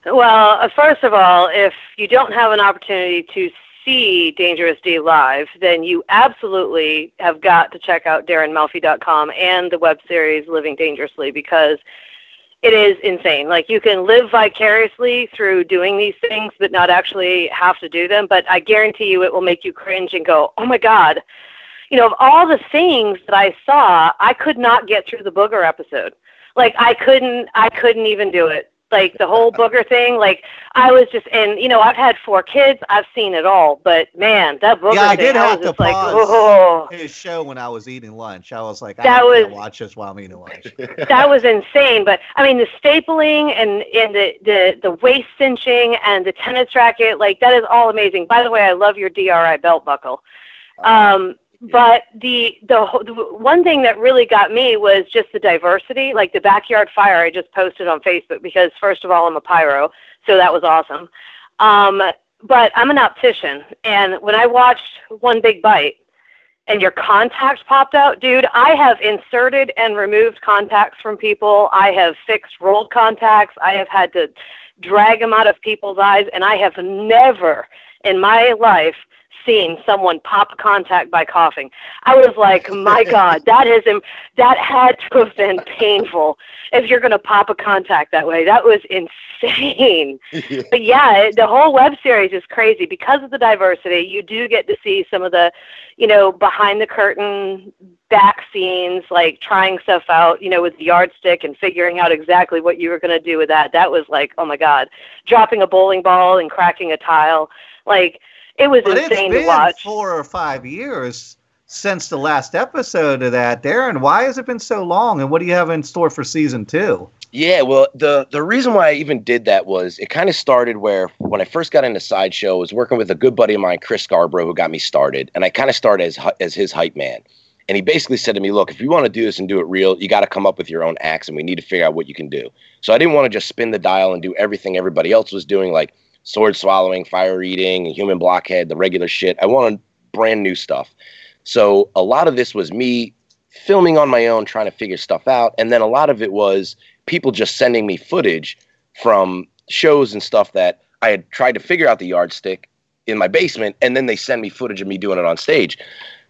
Well, uh, first of all, if you don't have an opportunity to see Dangerous D live, then you absolutely have got to check out DarinMalfi.com and the web series Living Dangerously because it is insane. Like you can live vicariously through doing these things, but not actually have to do them. But I guarantee you, it will make you cringe and go, "Oh my god." You know, of all the things that I saw, I could not get through the booger episode. Like I couldn't, I couldn't even do it like the whole booger thing. Like I was just, and you know, I've had four kids. I've seen it all, but man, that booger Yeah, I thing, did I was to just like, oh, His show when I was eating lunch, I was like, I That was- watch this while I'm eating lunch. that was insane. But I mean, the stapling and and the the the waist cinching and the tennis racket, like that is all amazing. By the way, I love your DRI belt buckle. Um, But the, the the one thing that really got me was just the diversity, like the backyard fire I just posted on Facebook because first of all I'm a pyro, so that was awesome. Um, but I'm an optician, and when I watched One Big Bite, and your contacts popped out, dude, I have inserted and removed contacts from people. I have fixed rolled contacts. I have had to drag them out of people's eyes, and I have never in my life seen someone pop a contact by coughing. I was like, my God, that is Im- that had to have been painful. If you're going to pop a contact that way, that was insane. but yeah, the whole web series is crazy because of the diversity. You do get to see some of the, you know, behind the curtain back scenes, like trying stuff out, you know, with the yardstick and figuring out exactly what you were going to do with that. That was like, oh my God, dropping a bowling ball and cracking a tile, like it was But insane it's been to watch. four or five years since the last episode of that. Darin, why has it been so long? And what do you have in store for season two? Yeah, well, the the reason why I even did that was it kind of started where when I first got into sideshow, I was working with a good buddy of mine, Chris Scarborough, who got me started, and I kind of started as as his hype man. And he basically said to me, "Look, if you want to do this and do it real, you got to come up with your own acts, and we need to figure out what you can do." So I didn't want to just spin the dial and do everything everybody else was doing, like sword swallowing, fire eating, human blockhead, the regular shit. I wanted brand new stuff. So a lot of this was me filming on my own, trying to figure stuff out, and then a lot of it was people just sending me footage from shows and stuff that I had tried to figure out the yardstick in my basement, and then they send me footage of me doing it on stage.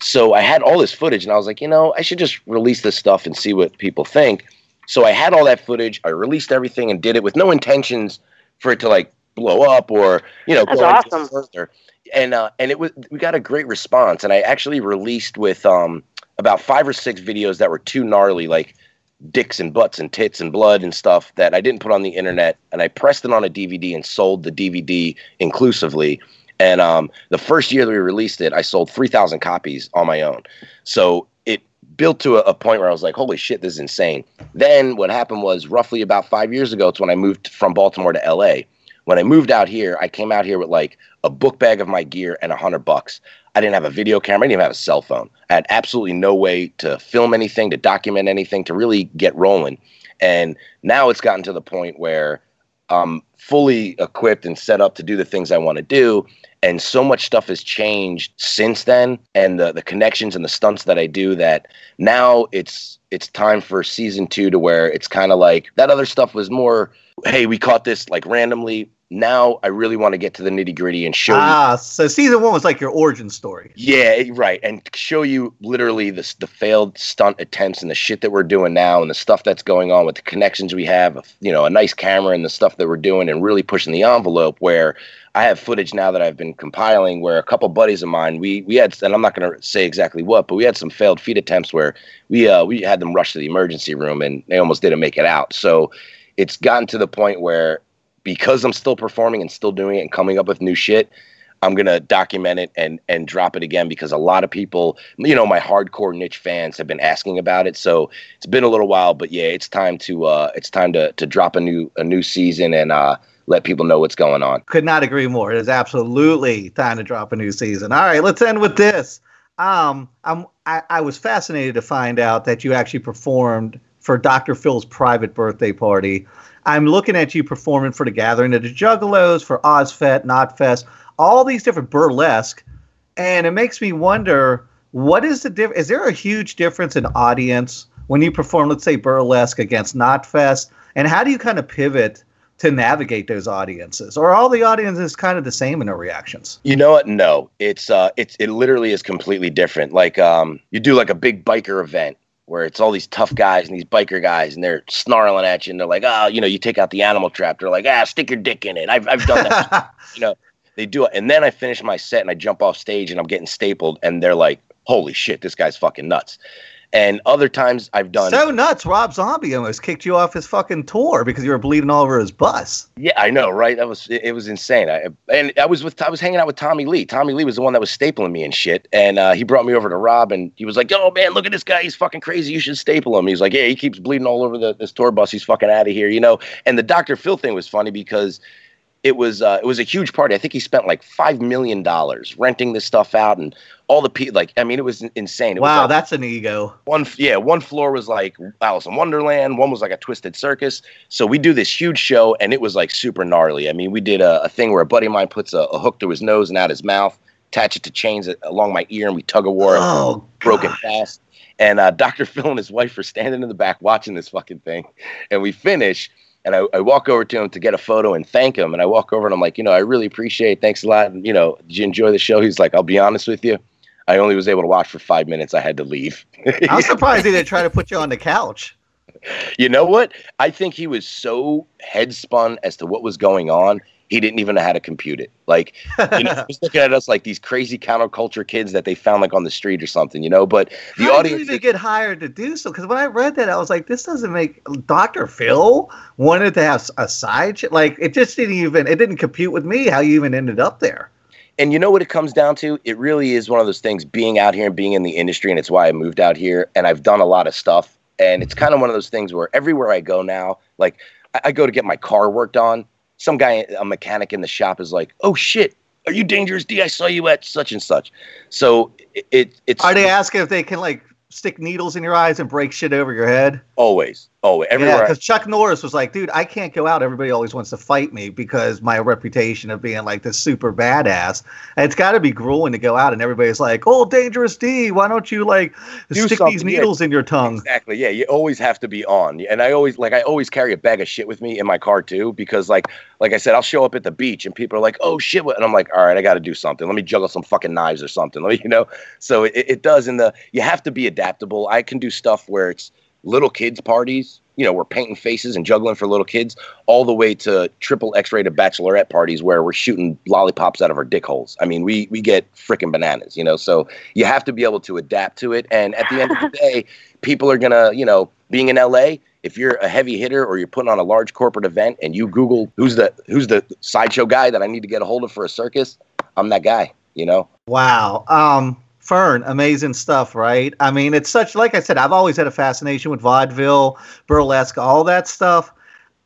So I had all this footage, and I was like, you know, I should just release this stuff and see what people think. So I had all that footage. I released everything and did it with no intentions for it to like blow up or you know That's go awesome. further. And uh, and it was we got a great response, and I actually released with um about five or six videos that were too gnarly, like dicks and butts and tits and blood and stuff that I didn't put on the internet, and I pressed it on a DVD and sold the DVD inclusively. And um, the first year that we released it, I sold three thousand copies on my own. So it built to a, a point where I was like, "Holy shit, this is insane." Then what happened was roughly about five years ago. It's when I moved from Baltimore to LA. When I moved out here, I came out here with like a book bag of my gear and a hundred bucks. I didn't have a video camera. I didn't even have a cell phone. I had absolutely no way to film anything, to document anything, to really get rolling. And now it's gotten to the point where I'm fully equipped and set up to do the things I want to do. And so much stuff has changed since then, and the the connections and the stunts that I do. That now it's it's time for season two to where it's kind of like that other stuff was more. Hey, we caught this like randomly. Now I really want to get to the nitty gritty and show you Ah, so season one was like your origin story. yeah, right, and show you literally the the failed stunt attempts and the shit that we're doing now, and the stuff that's going on with the connections we have, you know, a nice camera and the stuff that we're doing, and really pushing the envelope. Where I have footage now that I've been compiling, where a couple buddies of mine, we we had, and I'm not going to say exactly what, but we had some failed feed attempts where we uh we had them rush to the emergency room and they almost didn't make it out. So it's gotten to the point where because I'm still performing and still doing it and coming up with new shit, I'm gonna document it and and drop it again because a lot of people, you know, my hardcore niche fans have been asking about it. So it's been a little while, but yeah, it's time to uh, it's time to to drop a new a new season and uh, let people know what's going on. Could not agree more. It is absolutely time to drop a new season. All right, let's end with this. Um, I'm I, I was fascinated to find out that you actually performed for Dr. Phil's private birthday party. I'm looking at you performing for the Gathering of the Juggalos, for Ozzfest, Knotfest, all these different burlesque, and it makes me wonder what is the diff- Is there a huge difference in audience when you perform, let's say, burlesque against Knotfest, and how do you kind of pivot to navigate those audiences, or all the audiences kind of the same in their reactions? You know what? No, it's uh, it's it literally is completely different. Like um, you do like a big biker event where it's all these tough guys and these biker guys and they're snarling at you and they're like, oh, you know, you take out the animal trap. They're like, ah, stick your dick in it. I've I've done that. you know, they do it. And then I finish my set and I jump off stage and I'm getting stapled and they're like, holy shit, this guy's fucking nuts. And other times I've done so nuts. Rob Zombie almost kicked you off his fucking tour because you were bleeding all over his bus. Yeah, I know, right? That was it, was insane. I and I was with I was hanging out with Tommy Lee. Tommy Lee was the one that was stapling me and shit. And uh, he brought me over to Rob, and he was like, "Oh man, look at this guy. He's fucking crazy. You should staple him." He's like, "Yeah, he keeps bleeding all over the, this tour bus. He's fucking out of here, you know." And the Dr. Phil thing was funny because it was uh, it was a huge party. I think he spent like five million dollars renting this stuff out, and all the people like I mean it was insane. It wow, was like that's an ego. one yeah one floor was like Alice in Wonderland, one was like a Twisted Circus. So we do this huge show, and it was like super gnarly. I mean we did a, a thing where a buddy of mine puts a, a hook through his nose and out his mouth, attach it to chains along my ear, and we tug a war. it Oh, broken fast. And uh, Dr. Phil and his wife are standing in the back watching this fucking thing. And we finish, and I, I walk over to him to get a photo and thank him. And I walk over and I'm like, you know, I really appreciate it. Thanks a lot. And, you know, did you enjoy the show? He's like, I'll be honest with you. I only was able to watch for five minutes. I had to leave. I'm surprised he didn't try to put you on the couch. you know what? I think he was so head spun as to what was going on. He didn't even know how to compute it. Like, you know, he was looking at us like these crazy counterculture kids that they found like on the street or something, you know. But the How did you audience, even get hired to do so? Because when I read that, I was like, this doesn't make Dr. Phil wanted to have a side ch- like it just didn't even it didn't compute with me how you even ended up there. And you know what it comes down to? It really is one of those things being out here and being in the industry, and it's why I moved out here and I've done a lot of stuff. And it's kind of one of those things where everywhere I go now, like I, I go to get my car worked on, some guy, a mechanic in the shop is like, "Oh shit, are you Dangerous D? I saw you at such and such." So it, it it's Are they asking if they can like stick needles in your eyes and break shit over your head? always, Oh, yeah, everywhere. I- because Chuck Norris was like, dude, I can't go out. Everybody always wants to fight me because my reputation of being like this super badass. And it's got to be grueling to go out and everybody's like, oh, Dangerous D, why don't you like Do stick these something, yeah. needles in your tongue? Exactly. Yeah, you always have to be on. And I always like I always carry a bag of shit with me in my car too because like like I said, I'll show up at the beach and people are like, "Oh shit!" what-" And I'm like, "All right, I got to do something. Let me juggle some fucking knives or something." Let me, you know. So it, it does. In the you have to be adaptable. I can do stuff where it's little kids parties. You know, we're painting faces and juggling for little kids, all the way to triple X-rated bachelorette parties where we're shooting lollipops out of our dick holes. I mean, we we get freaking bananas, you know. So you have to be able to adapt to it. And at the end of the day, people are gonna, you know, being in LA, if you're a heavy hitter or you're putting on a large corporate event and you Google who's the who's the sideshow guy that I need to get a hold of for a circus, I'm that guy, you know. Wow. Um, Fern, amazing stuff, right? I mean, it's such, like I said, I've always had a fascination with vaudeville, burlesque, all that stuff.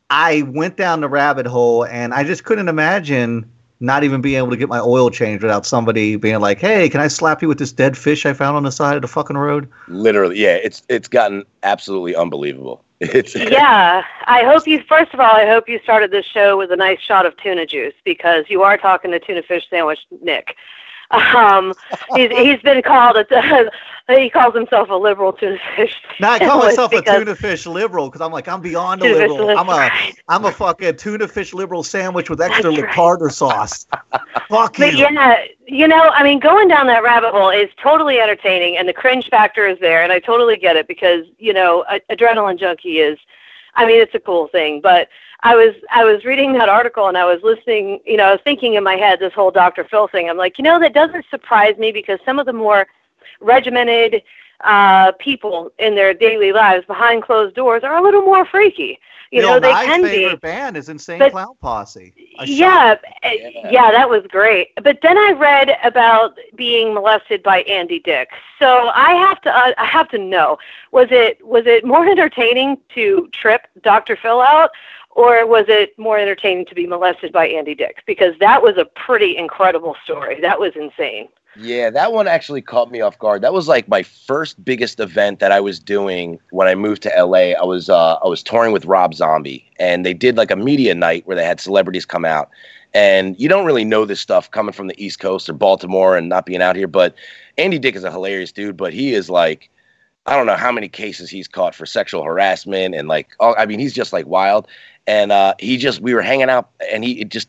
I went down the rabbit hole and I just couldn't imagine not even being able to get my oil changed without somebody being like, hey, can I slap you with this dead fish I found on the side of the fucking road? Literally, yeah, it's it's gotten absolutely unbelievable. It's yeah, I hope you. First of all, I hope you started this show with a nice shot of tuna juice because you are talking to tuna fish sandwich Nick. Um, he's he's been called a, he calls himself a liberal tuna fish. Now I call myself a tuna fish liberal because I'm like, I'm beyond a liberal. I'm a. I'm a fucking tuna fish liberal sandwich with extra That's right. sauce. Fuck you. But yeah, you know, I mean, going down that rabbit hole is totally entertaining, and the cringe factor is there, and I totally get it because you know, a- adrenaline junkie is. I mean, it's a cool thing, but I was I was reading that article and I was listening. You know, I was thinking in my head this whole Dr. Phil thing. I'm like, you know, that doesn't surprise me because some of the more regimented uh, people in their daily lives behind closed doors are a little more freaky. You Bill know, they Nye's can be. favorite band is Insane But- Clown Posse. Yeah, uh, Yeah. yeah, that was great. But then I read about being molested by Andy Dick. So I have to, uh, I have to know: was it was it more entertaining to trip Dr. Phil out, or was it more entertaining to be molested by Andy Dick? Because that was a pretty incredible story. That was insane. Yeah, that one actually caught me off guard. That was like my first biggest event that I was doing when I moved to LA. I was uh, I was touring with Rob Zombie, and they did like a media night where they had celebrities come out. And you don't really know this stuff coming from the East Coast or Baltimore and not being out here. But Andy Dick is a hilarious dude, but he is like, I don't know how many cases he's caught for sexual harassment and like, oh, I mean, he's just like wild. And uh, he just, we were hanging out, and he it just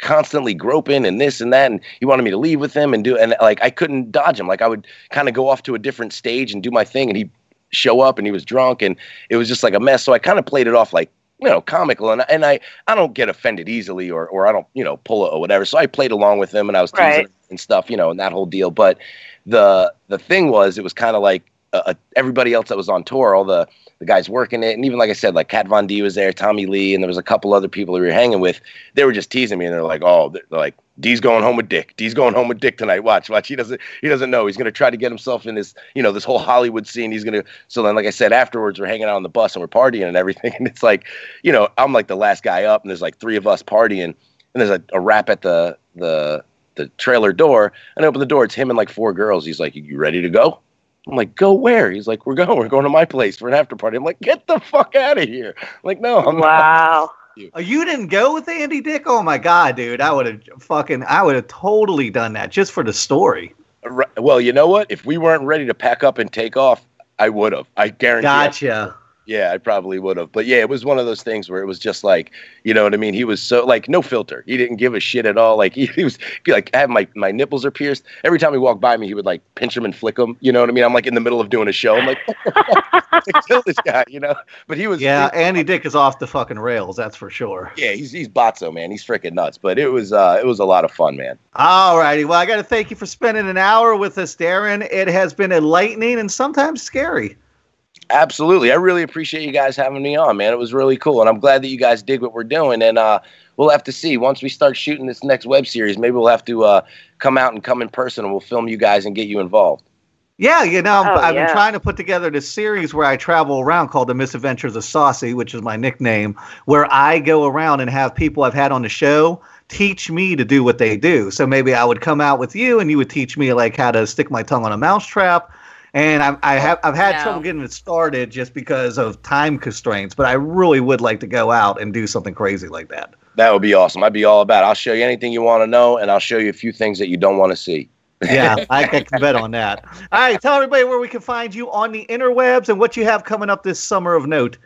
constantly groping and this and that. And he wanted me to leave with him and do and like I couldn't dodge him. Like I would kind of go off to a different stage and do my thing. And he'd show up and he was drunk and it was just like a mess. So I kind of played it off like you know comical. And and I I don't get offended easily or or I don't you know pull it or whatever. So I played along with him and I was teasing Right. and stuff you know and that whole deal. But the the thing was it was kind of like uh, uh, everybody else that was on tour all the the guys working it and even like I said like Kat Von D was there Tommy Lee and there was a couple other people we were hanging with they were just teasing me and they're like, oh, they're like, D's going home with Dick. D's going home with Dick tonight. Watch, watch. He doesn't, he doesn't know. He's gonna try to get himself in this, you know, this whole Hollywood scene. He's gonna. So then, like I said, afterwards we're hanging out on the bus and we're partying and everything. And it's like, you know, I'm like the last guy up, and there's like three of us partying. and there's a, a rap at the the the trailer door. And I open the door. It's him and like four girls. He's like, "You ready to go?" I'm like, "Go where?" He's like, "We're going. We're going to my place for an after party." I'm like, "Get the fuck out of here!" I'm like, "No, I'm not." Wow. Oh, you didn't go with Andy Dick? Oh my god, dude! I would have fucking, I would have totally done that just for the story. Right- Well, you know what? If we weren't ready to pack up and take off, I would have. I guarantee. I- Gotcha. Yeah, I probably would have. But yeah, it was one of those things where it was just like, you know what I mean? He was so like no filter. He didn't give a shit at all. Like he, he was like, I have my my nipples are pierced. Every time he walked by me, he would like pinch them and flick them. You know what I mean? I'm like in the middle of doing a show. I'm like, kill this guy, you know? But he was Yeah, Andy Dick is off the fucking rails. That's for sure. yeah, he's he's Botso, man. He's freaking nuts. But it was uh it was a lot of fun, man. All righty. Well, I got to thank you for spending an hour with us, Darin. It has been enlightening and sometimes scary. Absolutely. I really appreciate you guys having me on, man. It was really cool. And I'm glad that you guys dig what we're doing. And uh, we'll have to see. Once we start shooting this next web series, maybe we'll have to uh, come out and come in person and we'll film you guys and get you involved. Yeah, you know, Oh, I've yeah. been trying to put together this series where I travel around called The Misadventures of Saucy, which is my nickname, where I go around and have people I've had on the show teach me to do what they do. So maybe I would come out with you and you would teach me like how to stick my tongue on a mousetrap. And I, I have I've had No. trouble getting it started just because of time constraints, but I really would like to go out and do something crazy like that. That would be awesome. I'd be all about it. I'll show you anything you want to know and I'll show you a few things that you don't want to see. Yeah, I, I can bet on that. All right, tell everybody where we can find you on the interwebs and what you have coming up this summer of note.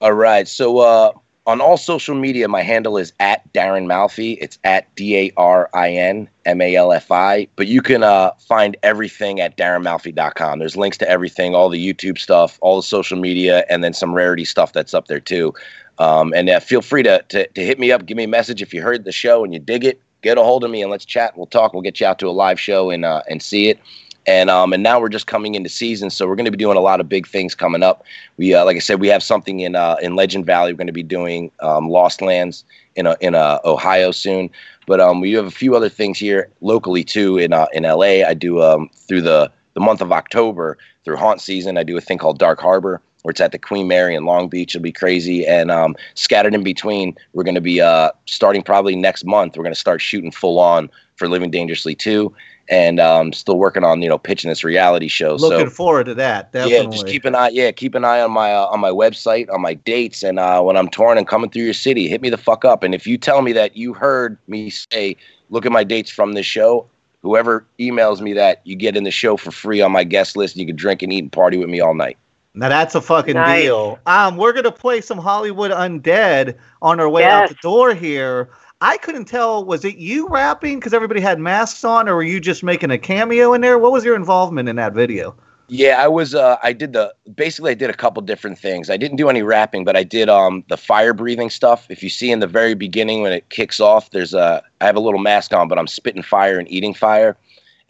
All right. So uh, on all social media, my handle is at Darin Malfi. It's at D A R I N M A L F I. But you can uh, find everything at DarinMalfi.com. There's links to everything, all the YouTube stuff, all the social media, and then some rarity stuff that's up there too. Um, and uh, feel free to, to to hit me up, give me a message if you heard the show and you dig it. Get a hold of me and let's chat. We'll talk. We'll get you out to a live show and uh, and see it. And um, and now we're just coming into season, so we're going to be doing a lot of big things coming up. We uh, like I said, we have something in uh, in Legend Valley. We're going to be doing um, Lost Lands in uh, in uh, Ohio soon. But um, we have a few other things here locally too in uh, in LA. I do um, through the the month of October through haunt season. I do a thing called Dark Harbor, where it's at the Queen Mary in Long Beach. It'll be crazy. And um, scattered in between, we're going to be uh, starting probably next month. We're going to start shooting full on for Living Dangerously too, and um, still working on you know pitching this reality show. Looking so forward to that. Definitely. yeah, just keep an eye. Yeah, keep an eye on my uh, on my website, on my dates, and uh, when I'm touring and coming through your city, hit me the fuck up. And if you tell me that you heard me say, look at my dates from this show. Whoever emails me that, you get in the show for free on my guest list. And you can drink and eat and party with me all night. Now that's a fucking Nice. deal. Um, we're gonna play some Hollywood Undead on our way out the door here. I couldn't tell. Was it you rapping because everybody had masks on, or were you just making a cameo in there? What was your involvement in that video? Yeah, I was. Uh, I did the basically. I did a couple different things. I didn't do any rapping, but I did um the fire breathing stuff. If you see in the very beginning when it kicks off, there's a I have a little mask on, but I'm spitting fire and eating fire,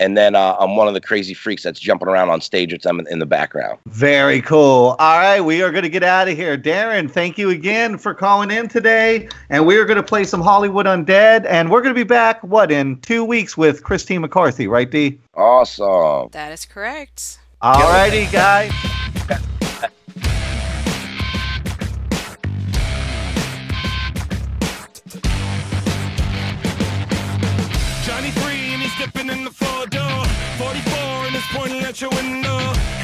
and then uh, I'm one of the crazy freaks that's jumping around on stage with them in, in the background. Very cool. All right, we are going to get out of here. Darin, thank you again for calling in today. And we are going to play some Hollywood Undead. And we're going to be back, what, in two weeks with Christine McCarthy, right, D? Awesome. That is correct. All righty, guys. Pointing at your window.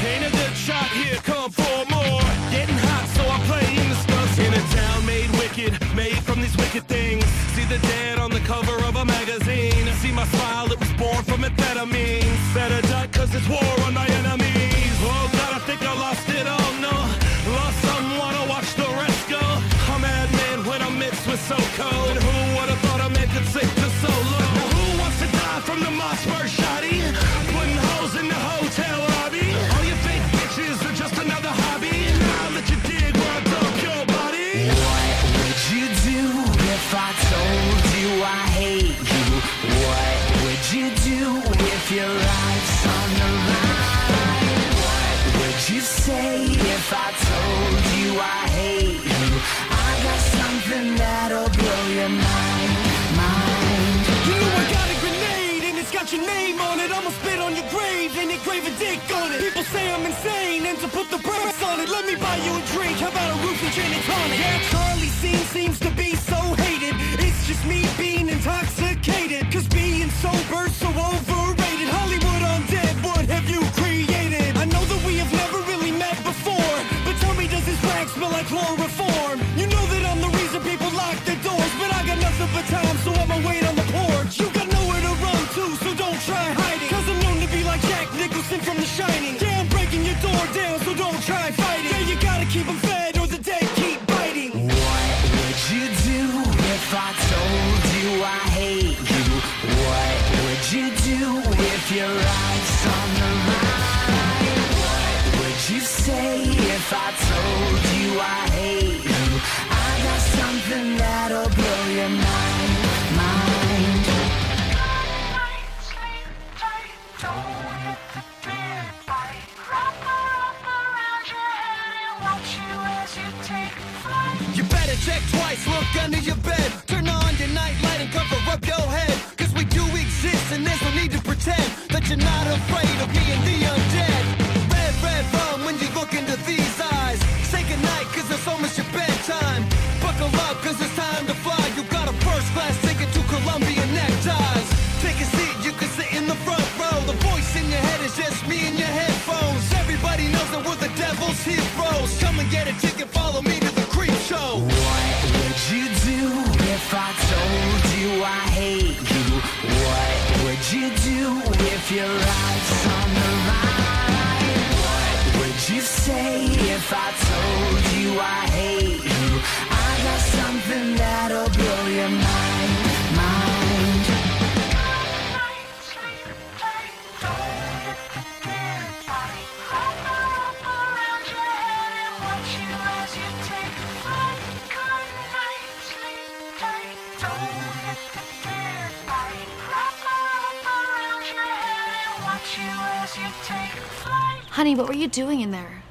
Ain't a good shot here, come for more. Getting hot, so I play in the stuff. In a town made wicked, made from these wicked things. See the dead on the cover of a magazine. See my smile, it was born from amphetamine. Better duck, cause it's war on my gun need your if you're Honey, what were you doing in there?